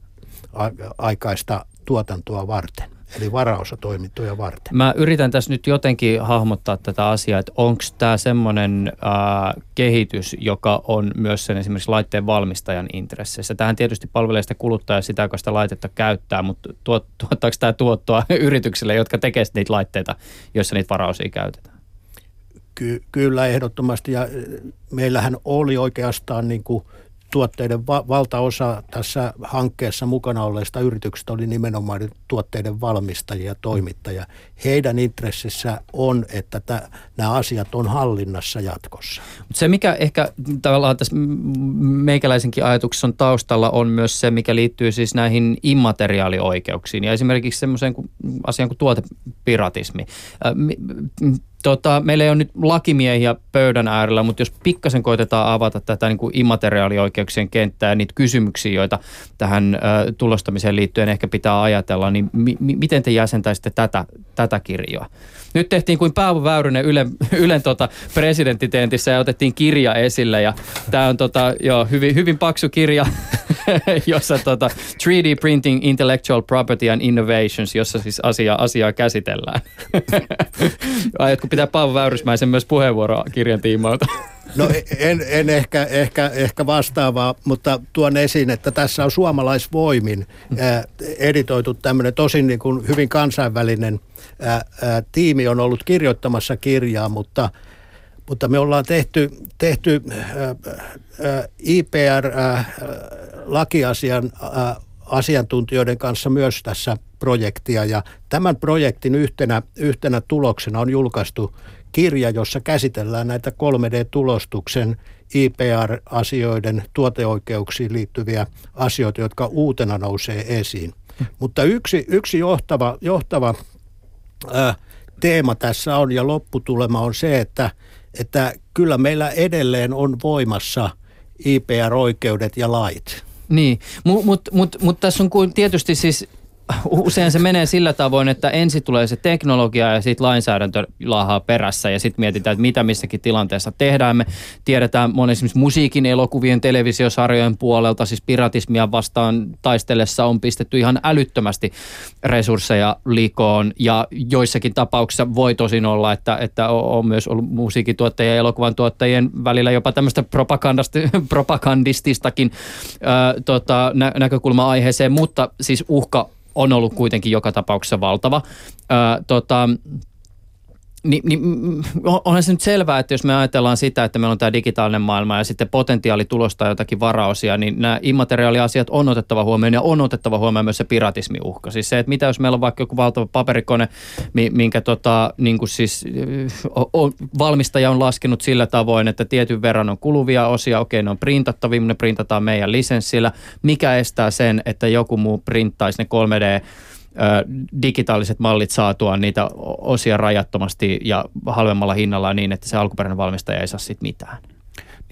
aikaista tuotantoa varten eli varaosatoimintoja varten. Mä yritän tässä nyt jotenkin hahmottaa tätä asiaa, että onko tämä semmoinen kehitys, joka on myös sen esimerkiksi laitteen valmistajan intresseissä. Tähän tietysti palvelee sitä kuluttajaa sitä, joka sitä laitetta käyttää, mutta tuot, tuottaako tämä tuottoa yrityksille, jotka tekevät niitä laitteita, joissa niitä varaosia käytetään? Ky- kyllä ehdottomasti ja meillähän oli oikeastaan niin kuin – tuotteiden va- valtaosa tässä hankkeessa mukana olleista yrityksistä oli nimenomaan tuotteiden valmistajia ja toimittajia. Heidän intressissä on, että t- nämä asiat on hallinnassa jatkossa. Se, mikä ehkä tavallaan tässä meikäläisenkin ajatuksessa on taustalla, on myös se, mikä liittyy siis näihin immateriaalioikeuksiin ja esimerkiksi semmoiseen asiaan kuin tuotepiratismi Tota, meillä ei ole nyt lakimiehiä pöydän äärellä, mutta jos pikkasen koitetaan avata tätä niin kuin immateriaalioikeuksien kenttää ja niitä kysymyksiä, joita tähän ö, tulostamiseen liittyen ehkä pitää ajatella, niin mi- mi- miten te jäsentäisitte tätä, tätä kirjoa? Nyt tehtiin kuin Paavo Väyrynen Ylen, Ylen tota presidenttitentissä ja otettiin kirja esille ja tämä on tota, joo, hyvin, hyvin paksu kirja, jossa tota 3D Printing Intellectual Property and Innovations, jossa siis asia, asiaa käsitellään. Aiotko pitää Paavo Väyrysmäisen myös puheenvuoroa kirjan tiimoilta? No en, en ehkä, ehkä, ehkä vastaavaa, mutta tuon esiin, että tässä on suomalaisvoimin ää, editoitu tämmöinen tosin niin kuin hyvin kansainvälinen ää, ää, tiimi on ollut kirjoittamassa kirjaa, mutta, mutta me ollaan tehty, tehty IPR-lakiasian asiantuntijoiden kanssa myös tässä projektia. Ja tämän projektin yhtenä, yhtenä tuloksena on julkaistu kirja, jossa käsitellään näitä 3D-tulostuksen IPR-asioiden tuoteoikeuksiin liittyviä asioita, jotka uutena nousee esiin. Mutta yksi, yksi johtava, johtava ää, teema tässä on ja lopputulema on se, että, että kyllä meillä edelleen on voimassa IPR-oikeudet ja lait. Niin, mutta mut, mut, mut tässä on tietysti siis usein se menee sillä tavoin, että ensin tulee se teknologia ja sitten lainsäädäntö laahaa perässä ja sitten mietitään, että mitä missäkin tilanteessa tehdään. Me tiedetään monen esimerkiksi musiikin, elokuvien, televisiosarjojen puolelta, siis piratismia vastaan taistellessa on pistetty ihan älyttömästi resursseja likoon ja joissakin tapauksissa voi tosin olla, että, että on myös ollut musiikituottajien ja elokuvan tuottajien välillä jopa tämmöistä propagandististakin ää, tota, nä- näkökulma aiheeseen, mutta siis uhka on ollut kuitenkin joka tapauksessa valtava. Ää, tota, niin, niin onhan se nyt selvää, että jos me ajatellaan sitä, että meillä on tämä digitaalinen maailma ja sitten potentiaali tulostaa jotakin varaosia, niin nämä immateriaaliasiat on otettava huomioon ja on otettava huomioon myös se piratismiuhka. Siis se, että mitä jos meillä on vaikka joku valtava paperikone, minkä tota, niin kuin siis, o, valmistaja on laskenut sillä tavoin, että tietyn verran on kuluvia osia, okei ne on printattavia, ne printataan meidän lisenssillä. Mikä estää sen, että joku muu printtaisi ne 3D digitaaliset mallit saatua niitä osia rajattomasti ja halvemmalla hinnalla niin, että se alkuperäinen valmistaja ei saa siitä mitään.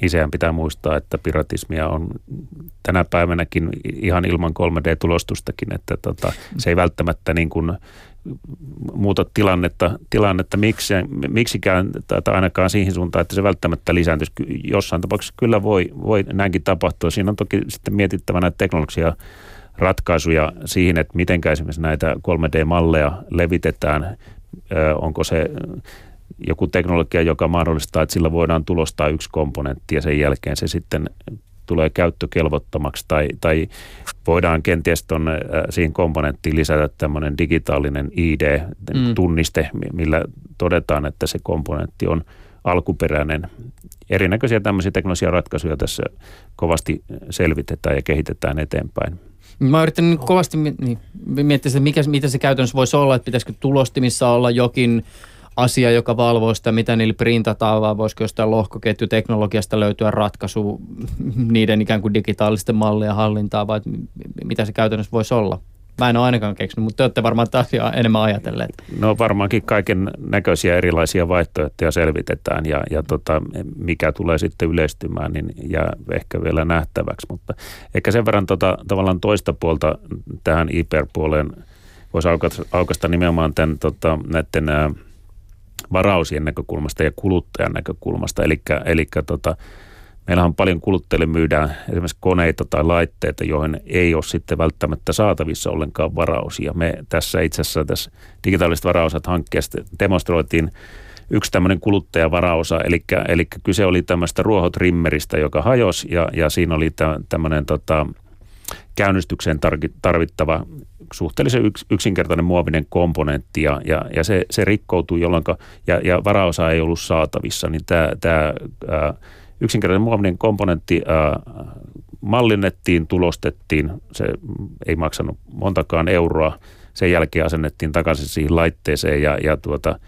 Niin sehän pitää muistaa, että piratismia on tänä päivänäkin ihan ilman 3D-tulostustakin, että tota, se ei välttämättä niin kuin muuta tilannetta, tilannetta miksi, miksikään tai ainakaan siihen suuntaan, että se välttämättä lisääntyisi. Jossain tapauksessa kyllä voi, voi näinkin tapahtua. Siinä on toki sitten mietittävä näitä teknologisia ratkaisuja siihen, että miten esimerkiksi näitä 3D-malleja levitetään. Onko se joku teknologia, joka mahdollistaa, että sillä voidaan tulostaa yksi komponentti ja sen jälkeen se sitten tulee käyttökelvottomaksi tai, tai voidaan kenties ton, äh, siihen komponenttiin lisätä tämmöinen digitaalinen ID-tunniste, mm. millä todetaan, että se komponentti on alkuperäinen. Erinäköisiä tämmöisiä teknologisia ratkaisuja tässä kovasti selvitetään ja kehitetään eteenpäin. Mä yritän niin kovasti miettiä, että mikä, mitä se käytännössä voisi olla, että pitäisikö tulostimissa olla jokin asia, joka valvoo sitä, mitä niillä printataan, vai voisiko jostain lohkoketjuteknologiasta löytyä ratkaisu niiden ikään kuin digitaalisten mallien hallintaa, vai mitä se käytännössä voisi olla? Mä en ole ainakaan keksinyt, mutta te olette varmaan asiaa enemmän ajatelleet. No varmaankin kaiken näköisiä erilaisia vaihtoehtoja selvitetään ja, ja tota, mikä tulee sitten yleistymään, niin jää ehkä vielä nähtäväksi. Mutta ehkä sen verran tota, tavallaan toista puolta tähän IPR-puoleen voisi aukasta, nimenomaan tämän, tota, näiden varausien näkökulmasta ja kuluttajan näkökulmasta. Eli, eli tota, Meillähän on paljon kuluttajille myydään esimerkiksi koneita tai laitteita, joihin ei ole sitten välttämättä saatavissa ollenkaan varausia. Me tässä itse asiassa tässä digitaaliset varausat hankkeesta demonstroitiin yksi tämmöinen kuluttajavaraosa, eli, eli kyse oli tämmöistä ruohotrimmeristä, joka hajosi ja, ja siinä oli tämmöinen tota, käynnistykseen tarvittava suhteellisen yks, yksinkertainen muovinen komponentti ja, ja, ja se, se rikkoutui jolloin, ja, ja varaosa ei ollut saatavissa, niin tämä, yksinkertainen muovinen komponentti äh, mallinnettiin, tulostettiin, se ei maksanut montakaan euroa. Sen jälkeen asennettiin takaisin siihen laitteeseen ja, ja tuota,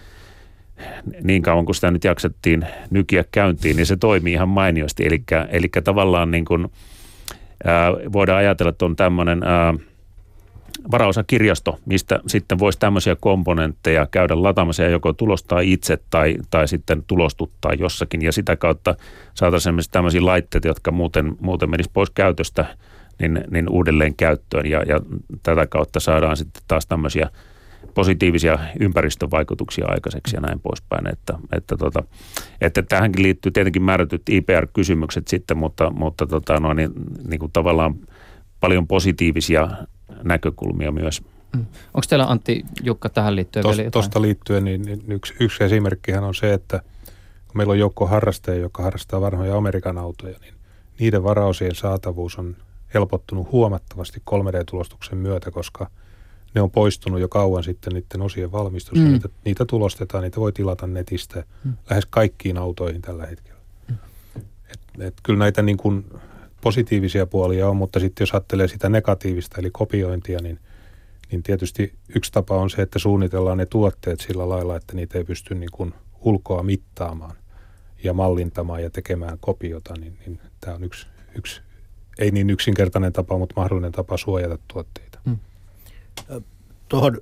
niin kauan kuin sitä nyt jaksettiin nykiä käyntiin, niin se toimii ihan mainiosti. Eli tavallaan niin kuin, ää, voidaan ajatella, että on tämmöinen ää, varaosakirjasto, mistä sitten voisi tämmöisiä komponentteja käydä lataamassa ja joko tulostaa itse tai, tai sitten tulostuttaa jossakin. Ja sitä kautta saataisiin tämmöisiä laitteita, jotka muuten, muuten menisivät pois käytöstä, niin, niin uudelleen käyttöön. Ja, ja tätä kautta saadaan sitten taas tämmöisiä positiivisia ympäristövaikutuksia aikaiseksi ja näin poispäin. Että, että, tota, että tähänkin liittyy tietenkin määrätyt IPR-kysymykset sitten, mutta, mutta tota, no, niin, niin kuin tavallaan paljon positiivisia näkökulmia myös. Mm. Onko teillä Antti Jukka tähän liittyen Tos, vielä Tuosta liittyen niin, niin yksi, yksi esimerkkihän on se, että kun meillä on joukko harrastajia, joka harrastaa vanhoja Amerikan autoja, niin niiden varaosien saatavuus on helpottunut huomattavasti 3D-tulostuksen myötä, koska ne on poistunut jo kauan sitten niiden osien valmistus. Mm. Niitä, niitä tulostetaan, niitä voi tilata netistä mm. lähes kaikkiin autoihin tällä hetkellä. Mm. Et, et kyllä näitä niin kuin positiivisia puolia on, mutta sitten jos ajattelee sitä negatiivista eli kopiointia, niin, niin tietysti yksi tapa on se, että suunnitellaan ne tuotteet sillä lailla, että niitä ei pysty niin kuin ulkoa mittaamaan ja mallintamaan ja tekemään kopiota, niin, niin tämä on yksi, yksi, ei niin yksinkertainen tapa, mutta mahdollinen tapa suojata tuotteita. Mm. Tuohon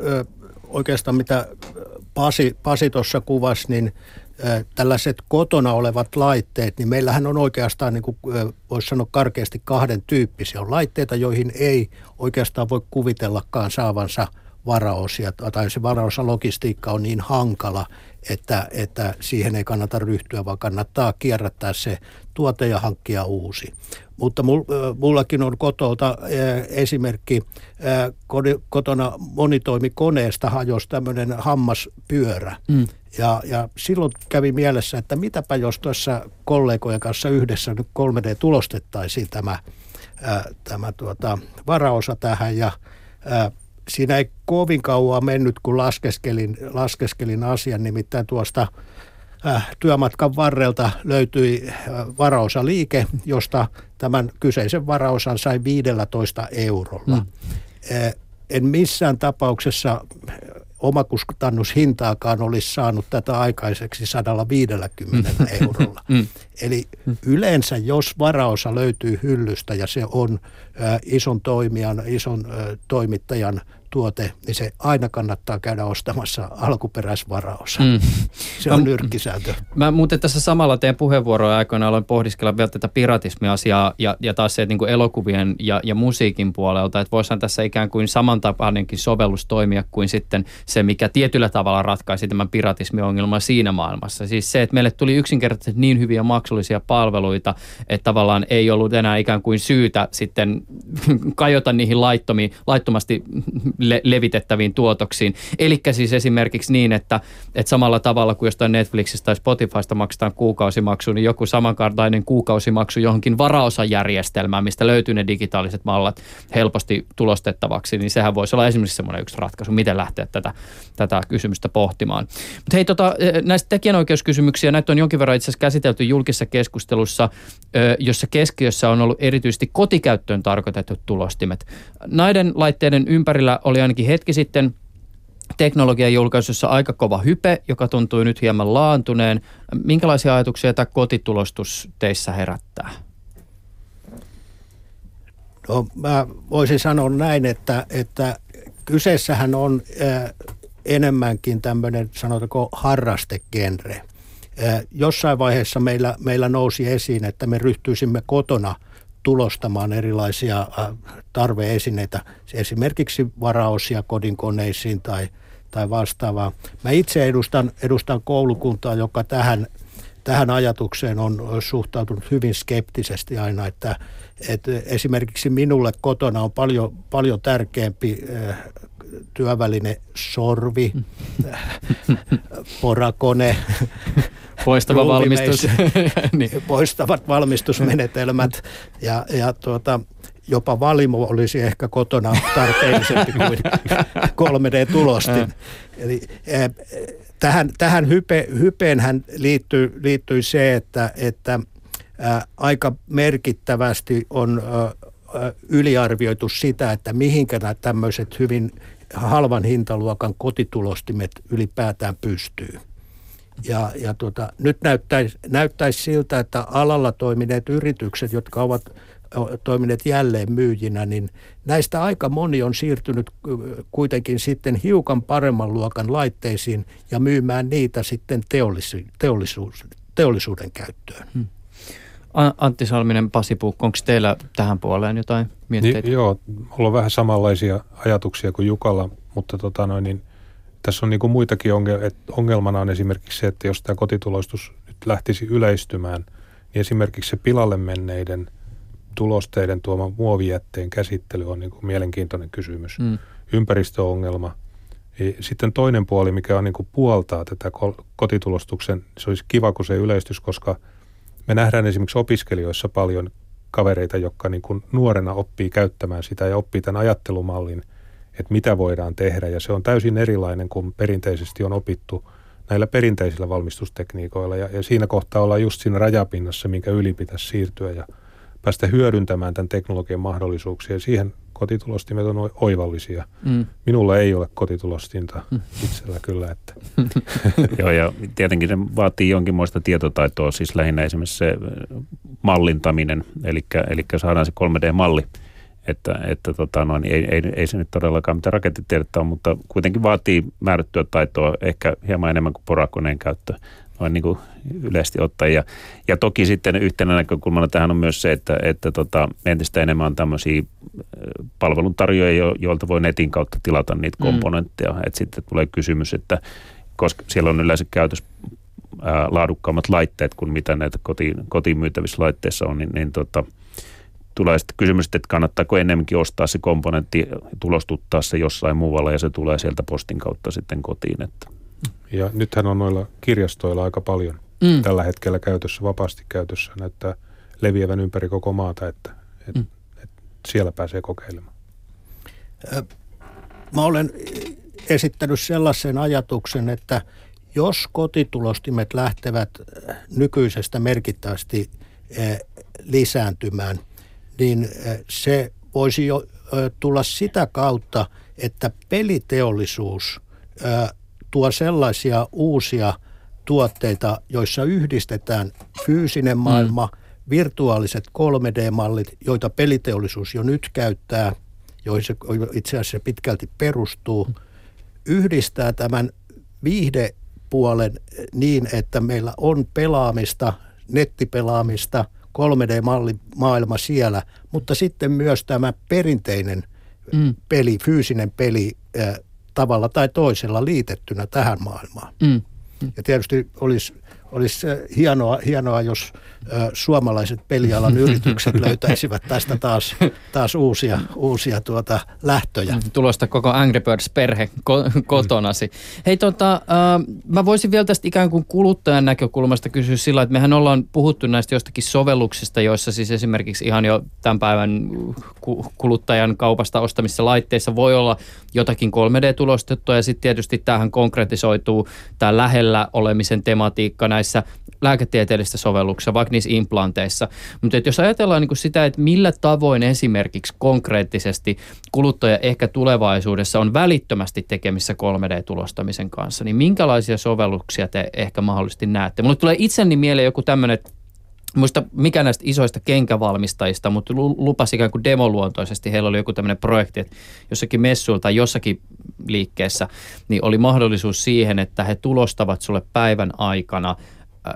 oikeastaan mitä Pasi, Pasi tuossa kuvasi, niin tällaiset kotona olevat laitteet, niin meillähän on oikeastaan, niin kuin voisi sanoa karkeasti, kahden tyyppisiä. On laitteita, joihin ei oikeastaan voi kuvitellakaan saavansa varaosia, tai se varaosa logistiikka on niin hankala, että, että siihen ei kannata ryhtyä, vaan kannattaa kierrättää se tuote ja hankkia uusi. Mutta mullakin on kotolta esimerkki kotona monitoimikoneesta hajosi tämmöinen hammaspyörä. Mm. Ja, ja silloin kävi mielessä, että mitäpä jos tuossa kollegojen kanssa yhdessä nyt 3D-tulostettaisiin tämä, ää, tämä tuota, varaosa tähän ja ää, siinä ei kovin kauan mennyt, kun laskeskelin, laskeskelin asian, nimittäin tuosta työmatkan varrelta löytyi äh, varaosaliike, josta tämän kyseisen varaosan sai 15 eurolla. Mm. Äh, en missään tapauksessa omakustannushintaakaan olisi saanut tätä aikaiseksi 150 mm. eurolla. Mm. Eli yleensä, jos varaosa löytyy hyllystä ja se on ä, ison toimijan, ison ä, toimittajan tuote, niin se aina kannattaa käydä ostamassa alkuperäisvaraosa. Mm. Se on nyrkkisääntö. Mä muuten tässä samalla teidän puheenvuoroja aikoina aloin pohdiskella vielä tätä piratismiasiaa ja, ja taas se niin kuin elokuvien ja, ja musiikin puolelta, että voisihan tässä ikään kuin samantapainenkin sovellus toimia kuin sitten se, mikä tietyllä tavalla ratkaisi tämän piratismiongelman siinä maailmassa. Siis se, että meille tuli yksinkertaisesti niin hyviä maksullisia palveluita, että tavallaan ei ollut enää ikään kuin syytä sitten kajota niihin laittomiin, laittomasti le- levitettäviin tuotoksiin. Eli siis esimerkiksi niin, että, että samalla tavalla kuin jostain Netflixistä tai Spotifysta maksetaan kuukausimaksu, niin joku samankaltainen kuukausimaksu johonkin varaosajärjestelmään, mistä löytyy ne digitaaliset mallat helposti tulostettavaksi, niin sehän voisi olla esimerkiksi semmoinen yksi ratkaisu, miten lähteä tätä, tätä kysymystä pohtimaan. Mutta hei, tota, näistä tekijänoikeuskysymyksiä, näitä on jonkin verran itse asiassa käsitelty julkisessa keskustelussa, jossa keskiössä on ollut erityisesti kotikäyttöön tarkoitetut tulostimet. Näiden laitteiden ympärillä oli ainakin hetki sitten teknologian julkaisussa aika kova hype, joka tuntui nyt hieman laantuneen. Minkälaisia ajatuksia tämä kotitulostus teissä herättää? No, mä voisin sanoa näin, että, että kyseessähän on äh, enemmänkin tämmöinen, sanotaanko, harrastegenre. Äh, jossain vaiheessa meillä, meillä nousi esiin, että me ryhtyisimme kotona – tulostamaan erilaisia äh, tarveesineitä, esimerkiksi varaosia kodinkoneisiin tai, tai vastaavaa. Mä itse edustan, edustan koulukuntaa, joka tähän, tähän ajatukseen on suhtautunut hyvin skeptisesti aina, että, että esimerkiksi minulle kotona on paljon, paljon tärkeämpi äh, työväline sorvi, porakone, Poistava valmistus. niin. Poistavat valmistusmenetelmät ja, ja tuota, jopa valimo olisi ehkä kotona tarpeellisempi kuin 3D-tulostin. Eli eh, tähän, tähän hype, hypeenhän liittyy, liittyy se, että, että ää, aika merkittävästi on ää, yliarvioitu sitä, että mihinkä nämä tämmöiset hyvin halvan hintaluokan kotitulostimet ylipäätään pystyy. Ja, ja tuota, nyt näyttäisi, näyttäisi siltä, että alalla toimineet yritykset, jotka ovat toimineet jälleen myyjinä, niin näistä aika moni on siirtynyt kuitenkin sitten hiukan paremman luokan laitteisiin ja myymään niitä sitten teollisu- teollisuus, teollisuuden käyttöön. Hmm. Antti Salminen, Pasi Puukko, onko teillä tähän puoleen jotain mietteitä? Niin, joo, mulla on vähän samanlaisia ajatuksia kuin Jukalla, mutta tota noin, niin tässä on niin kuin muitakin ongelmia. Ongelmana on esimerkiksi se, että jos tämä kotituloistus nyt lähtisi yleistymään, niin esimerkiksi se pilalle menneiden tulosteiden tuoma muovijätteen käsittely on niin kuin mielenkiintoinen kysymys. Mm. Ympäristöongelma. Sitten toinen puoli, mikä on niin kuin puoltaa tätä kotitulostuksen, se olisi kiva, kun se yleistys, koska me nähdään esimerkiksi opiskelijoissa paljon kavereita, jotka niin kuin nuorena oppii käyttämään sitä ja oppii tämän ajattelumallin – että mitä voidaan tehdä. Ja se on täysin erilainen kuin perinteisesti on opittu näillä perinteisillä valmistustekniikoilla. Ja, ja siinä kohtaa ollaan just siinä rajapinnassa, minkä yli pitäisi siirtyä ja päästä hyödyntämään tämän teknologian mahdollisuuksia. Siihen kotitulostimet on oivallisia. Mm. Minulla ei ole kotitulostinta mm. itsellä kyllä. Että. Joo, ja tietenkin se vaatii jonkinmoista tietotaitoa, siis lähinnä esimerkiksi se mallintaminen, eli, eli saadaan se 3D-malli – että, että tota, no, niin ei, ei, ei, se nyt todellakaan mitään rakettitiedettä ole, mutta kuitenkin vaatii määrättyä taitoa ehkä hieman enemmän kuin porakoneen käyttö noin niin kuin yleisesti ottaen. Ja, ja toki sitten yhtenä näkökulmana tähän on myös se, että, että tota, entistä enemmän on tämmöisiä palveluntarjoajia, joilta voi netin kautta tilata niitä mm. komponentteja. Mm. Että sitten tulee kysymys, että koska siellä on yleensä käytössä laadukkaammat laitteet kuin mitä näitä kotiin, kotiin myytävissä laitteissa on, niin, niin tota, tulee sitten kysymys, että kannattaako enemmänkin ostaa se komponentti tulostuttaa se jossain muualla ja se tulee sieltä postin kautta sitten kotiin. Että. Ja nythän on noilla kirjastoilla aika paljon mm. tällä hetkellä käytössä, vapaasti käytössä, näyttää leviävän ympäri koko maata, että, että, mm. että siellä pääsee kokeilemaan. Mä olen esittänyt sellaisen ajatuksen, että jos kotitulostimet lähtevät nykyisestä merkittävästi lisääntymään – niin se voisi jo tulla sitä kautta, että peliteollisuus tuo sellaisia uusia tuotteita, joissa yhdistetään fyysinen maailma, mm. virtuaaliset 3D-mallit, joita peliteollisuus jo nyt käyttää, joihin se itse asiassa pitkälti perustuu, yhdistää tämän viihdepuolen niin, että meillä on pelaamista, nettipelaamista – 3D-maailma siellä, mutta sitten myös tämä perinteinen mm. peli, fyysinen peli äh, tavalla tai toisella liitettynä tähän maailmaan. Mm. Ja tietysti olisi olisi äh, hienoa, hienoa jos ö, suomalaiset pelialan yritykset löytäisivät tästä taas, taas uusia, uusia tuota lähtöjä. Tulosta koko Angry Birds-perhe ko- kotonasi. Hei tota, äh, mä voisin vielä tästä ikään kuin kuluttajan näkökulmasta kysyä sillä, että mehän ollaan puhuttu näistä jostakin sovelluksista, joissa siis esimerkiksi ihan jo tämän päivän kuluttajan kaupasta ostamissa laitteissa voi olla jotakin 3D-tulostettua ja sitten tietysti tähän konkretisoituu tämä lähellä olemisen tematiikka näissä näissä lääketieteellisissä sovelluksissa, vaikka niissä implanteissa. Mutta jos ajatellaan niin kuin sitä, että millä tavoin esimerkiksi konkreettisesti kuluttaja ehkä tulevaisuudessa on välittömästi tekemissä 3D-tulostamisen kanssa, niin minkälaisia sovelluksia te ehkä mahdollisesti näette? Mulle tulee itseni mieleen joku tämmöinen Muista mikä näistä isoista kenkävalmistajista, mutta lupasi ikään kuin demoluontoisesti. Heillä oli joku tämmöinen projekti, että jossakin messuilla tai jossakin liikkeessä, niin oli mahdollisuus siihen, että he tulostavat sulle päivän aikana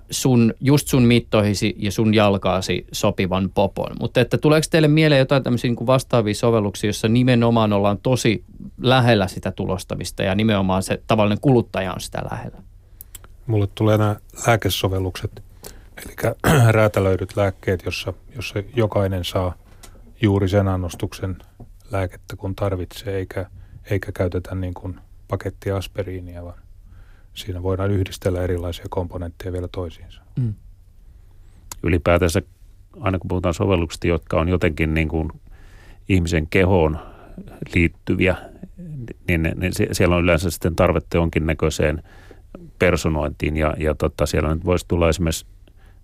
sun, just sun mittoihisi ja sun jalkaasi sopivan popon. Mutta että tuleeko teille mieleen jotain tämmöisiä niin vastaavia sovelluksia, jossa nimenomaan ollaan tosi lähellä sitä tulostamista ja nimenomaan se tavallinen kuluttaja on sitä lähellä? Mulle tulee nämä lääkesovellukset, eli räätälöidyt lääkkeet, jossa, jossa jokainen saa juuri sen annostuksen lääkettä kun tarvitsee, eikä, eikä käytetä niin kuin pakettia aspiriinia, vaan siinä voidaan yhdistellä erilaisia komponentteja vielä toisiinsa. Mm. Ylipäätänsä aina kun puhutaan sovelluksista, jotka on jotenkin niin kuin ihmisen kehoon liittyviä, niin, niin siellä on yleensä sitten tarvetta jonkinnäköiseen personointiin ja, ja tota, siellä nyt voisi tulla esimerkiksi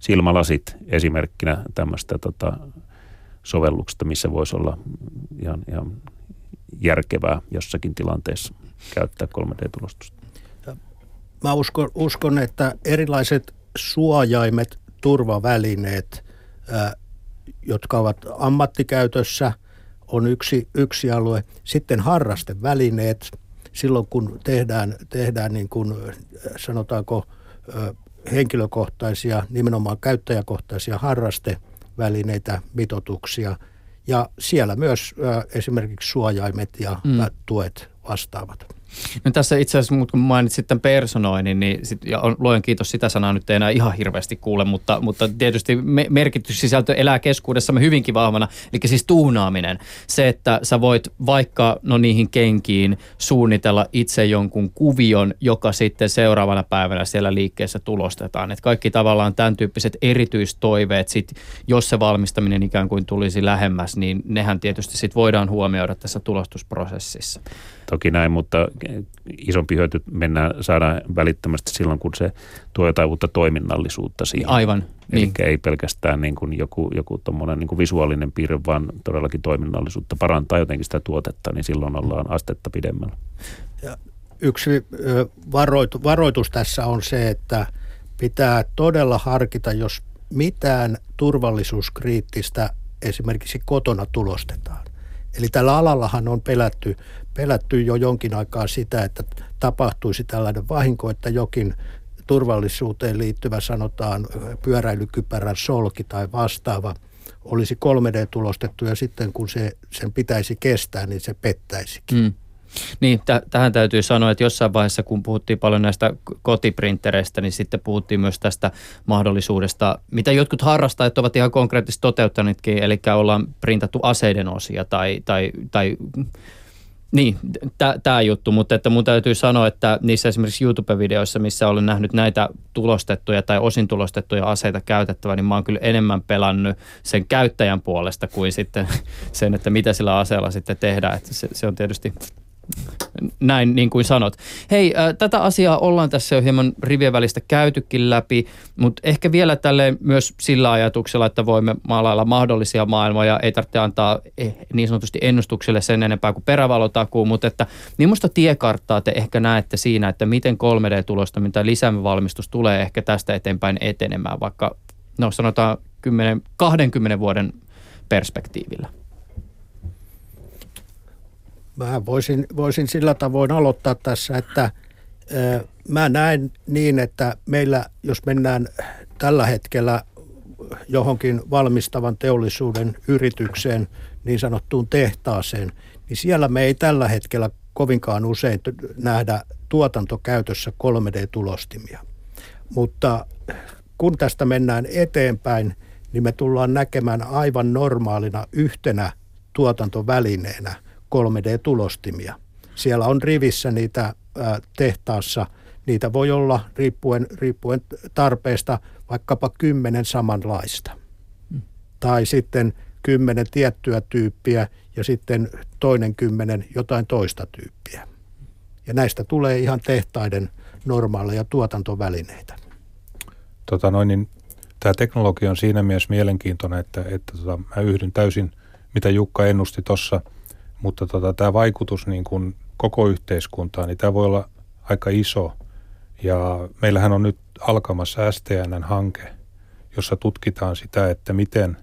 silmälasit esimerkkinä tämmöistä tota, sovelluksesta, missä voisi olla ihan, ihan järkevää jossakin tilanteessa käyttää 3D-tulostusta. Mä uskon, uskon, että erilaiset suojaimet, turvavälineet, jotka ovat ammattikäytössä, on yksi, yksi alue. Sitten harrastevälineet, silloin kun tehdään, tehdään niin kuin, sanotaanko henkilökohtaisia, nimenomaan käyttäjäkohtaisia harrastevälineitä, mitotuksia. Ja siellä myös esimerkiksi suojaimet ja mm. tuet vastaavat. No tässä itse asiassa, kun mainitsit tämän personoinnin, niin sit, ja on, luojan kiitos sitä sanaa nyt ei enää ihan hirveästi kuule, mutta, mutta tietysti me, merkityssisältö elää keskuudessamme hyvinkin vahvana, eli siis tuunaaminen. Se, että sä voit vaikka no niihin kenkiin suunnitella itse jonkun kuvion, joka sitten seuraavana päivänä siellä liikkeessä tulostetaan. Et kaikki tavallaan tämän tyyppiset erityistoiveet, sit, jos se valmistaminen ikään kuin tulisi lähemmäs, niin nehän tietysti sit voidaan huomioida tässä tulostusprosessissa. Toki näin, mutta isompi hyöty mennään saada välittömästi silloin, kun se tuo jotain uutta toiminnallisuutta siihen. Aivan. Eli niin. ei pelkästään niin kuin joku, joku niin kuin visuaalinen piirre, vaan todellakin toiminnallisuutta parantaa jotenkin sitä tuotetta, niin silloin ollaan astetta pidemmällä. Ja yksi varoitu, varoitus tässä on se, että pitää todella harkita, jos mitään turvallisuuskriittistä esimerkiksi kotona tulostetaan. Eli tällä alallahan on pelätty, pelätty jo jonkin aikaa sitä, että tapahtuisi tällainen vahinko, että jokin turvallisuuteen liittyvä sanotaan pyöräilykypärän solki tai vastaava olisi 3D-tulostettu ja sitten kun se, sen pitäisi kestää, niin se pettäisikin. Mm. Niin, t- tähän täytyy sanoa, että jossain vaiheessa, kun puhuttiin paljon näistä kotiprintereistä, niin sitten puhuttiin myös tästä mahdollisuudesta, mitä jotkut harrastajat ovat ihan konkreettisesti toteuttaneetkin, eli ollaan printattu aseiden osia tai, tai, tai niin, tämä juttu, mutta että mun täytyy sanoa, että niissä esimerkiksi YouTube-videoissa, missä olen nähnyt näitä tulostettuja tai osin tulostettuja aseita käytettävä, niin mä oon kyllä enemmän pelannut sen käyttäjän puolesta kuin sitten sen, että mitä sillä aseella sitten tehdään. Että se, se on tietysti näin niin kuin sanot. Hei, äh, tätä asiaa ollaan tässä jo hieman rivien välistä käytykin läpi, mutta ehkä vielä tälle myös sillä ajatuksella, että voimme maalailla mahdollisia maailmoja, ei tarvitse antaa eh, niin sanotusti ennustukselle sen enempää kuin perävalotakuu, mutta että millaista tiekarttaa te ehkä näette siinä, että miten 3D-tulosta, mitä lisävalmistus tulee ehkä tästä eteenpäin etenemään, vaikka no sanotaan 10, 20 vuoden perspektiivillä? Mä voisin, voisin sillä tavoin aloittaa tässä, että ö, mä näen niin, että meillä, jos mennään tällä hetkellä johonkin valmistavan teollisuuden yritykseen, niin sanottuun tehtaaseen, niin siellä me ei tällä hetkellä kovinkaan usein nähdä tuotantokäytössä 3D-tulostimia. Mutta kun tästä mennään eteenpäin, niin me tullaan näkemään aivan normaalina yhtenä tuotantovälineenä 3D-tulostimia. Siellä on rivissä niitä tehtaassa. Niitä voi olla riippuen, riippuen tarpeesta vaikkapa kymmenen samanlaista. Tai sitten kymmenen tiettyä tyyppiä ja sitten toinen kymmenen jotain toista tyyppiä. Ja näistä tulee ihan tehtaiden normaaleja tuotantovälineitä. Tota noin, niin tämä teknologia on siinä mielessä mielenkiintoinen, että, että tota, mä yhdyn täysin, mitä Jukka ennusti tuossa – mutta tota, tämä vaikutus niin kuin koko yhteiskuntaan, niin tämä voi olla aika iso. Ja meillähän on nyt alkamassa STN-hanke, jossa tutkitaan sitä, että miten,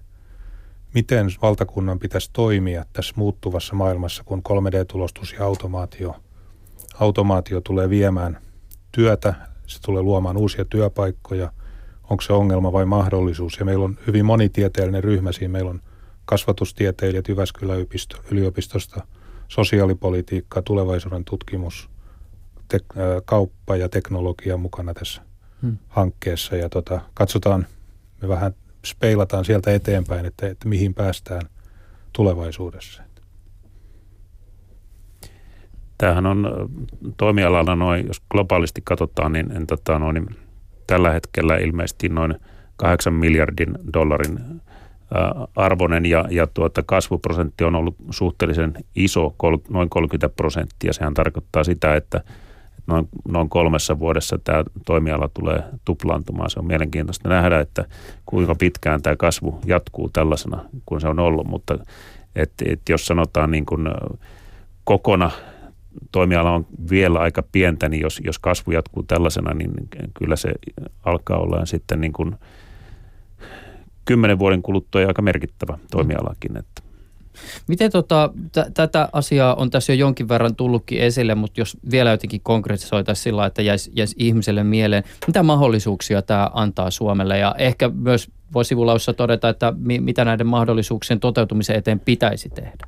miten valtakunnan pitäisi toimia tässä muuttuvassa maailmassa, kun 3D-tulostus ja automaatio, automaatio tulee viemään työtä, se tulee luomaan uusia työpaikkoja, onko se ongelma vai mahdollisuus. Ja meillä on hyvin monitieteellinen ryhmä siinä. Meillä on kasvatustieteilijät Jyväskylän yliopistosta, sosiaalipolitiikka, tulevaisuuden tutkimus, te, kauppa ja teknologia mukana tässä hmm. hankkeessa. Ja tota, katsotaan, me vähän speilataan sieltä eteenpäin, että, että mihin päästään tulevaisuudessa. Tämähän on toimialalla noin, jos globaalisti katsotaan, niin, en, tota, noin, niin tällä hetkellä ilmeisesti noin 8 miljardin dollarin arvoinen ja, ja tuota, kasvuprosentti on ollut suhteellisen iso, kol, noin 30 prosenttia. Sehän tarkoittaa sitä, että noin, noin kolmessa vuodessa tämä toimiala tulee tuplaantumaan. Se on mielenkiintoista nähdä, että kuinka pitkään tämä kasvu jatkuu tällaisena kuin se on ollut, mutta et, et jos sanotaan niin kuin kokona toimiala on vielä aika pientä, niin jos, jos kasvu jatkuu tällaisena, niin kyllä se alkaa olla sitten niin kuin – kymmenen vuoden kuluttua aika merkittävä toimialakin. Että. Miten tota, t- tätä asiaa on tässä jo jonkin verran tullutkin esille, mutta jos vielä jotenkin konkretisoitaisiin sillä että jäisi, jäisi ihmiselle mieleen, mitä mahdollisuuksia tämä antaa Suomelle ja ehkä myös voi sivulaussa todeta, että mi- mitä näiden mahdollisuuksien toteutumisen eteen pitäisi tehdä?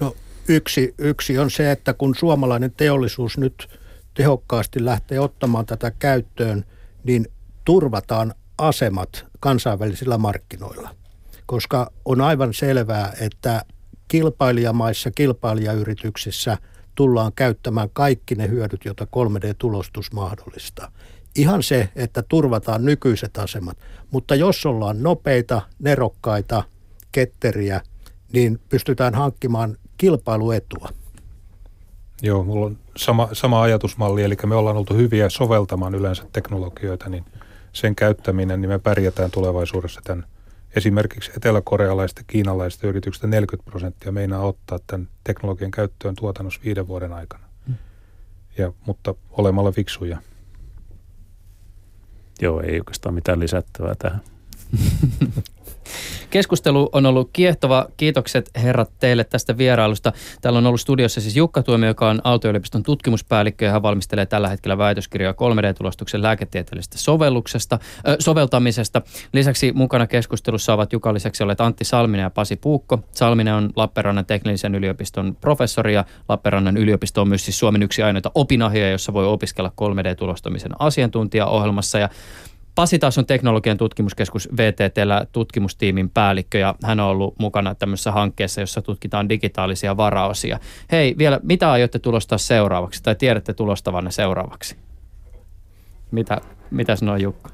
No yksi, yksi on se, että kun suomalainen teollisuus nyt tehokkaasti lähtee ottamaan tätä käyttöön, niin turvataan asemat kansainvälisillä markkinoilla. Koska on aivan selvää, että kilpailijamaissa, kilpailijayrityksissä tullaan käyttämään kaikki ne hyödyt, joita 3D-tulostus mahdollistaa. Ihan se, että turvataan nykyiset asemat. Mutta jos ollaan nopeita, nerokkaita, ketteriä, niin pystytään hankkimaan kilpailuetua. Joo, mulla on sama, sama ajatusmalli, eli me ollaan oltu hyviä soveltamaan yleensä teknologioita, niin sen käyttäminen, niin me pärjätään tulevaisuudessa tämän esimerkiksi eteläkorealaisten kiinalaisten yrityksistä 40 prosenttia meinaa ottaa tämän teknologian käyttöön tuotannossa viiden vuoden aikana. Hmm. Ja, mutta olemalla fiksuja. Joo, ei oikeastaan mitään lisättävää tähän. Keskustelu on ollut kiehtova. Kiitokset herrat teille tästä vierailusta. Täällä on ollut studiossa siis Jukka Tuomio, joka on Aalto-yliopiston tutkimuspäällikkö ja hän valmistelee tällä hetkellä väitöskirjaa 3D-tulostuksen lääketieteellisestä sovelluksesta, äh, soveltamisesta. Lisäksi mukana keskustelussa ovat Jukan lisäksi olleet Antti Salminen ja Pasi Puukko. Salminen on Lappeenrannan teknillisen yliopiston professori ja Lappeenrannan yliopisto on myös siis Suomen yksi ainoita opinahjoja, jossa voi opiskella 3D-tulostamisen asiantuntijaohjelmassa ja Pasi taas on teknologian tutkimuskeskus VTTllä tutkimustiimin päällikkö ja hän on ollut mukana tämmöisessä hankkeessa, jossa tutkitaan digitaalisia varaosia. Hei, vielä mitä aiotte tulostaa seuraavaksi tai tiedätte tulostavanne seuraavaksi? Mitä, mitä sanoo Jukka?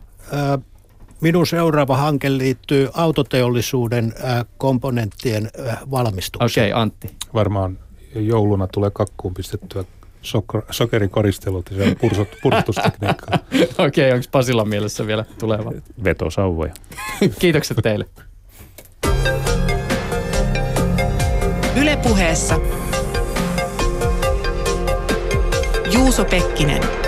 Minun seuraava hanke liittyy autoteollisuuden komponenttien valmistukseen. Okei, okay, Antti. Varmaan jouluna tulee kakkuun pistettyä sokerikoristelut ja pursut, purstustekniikkaa. Okei, okay, onko Pasilla mielessä vielä tuleva? Vetosauvoja. Kiitokset teille. Ylepuheessa Juuso Pekkinen.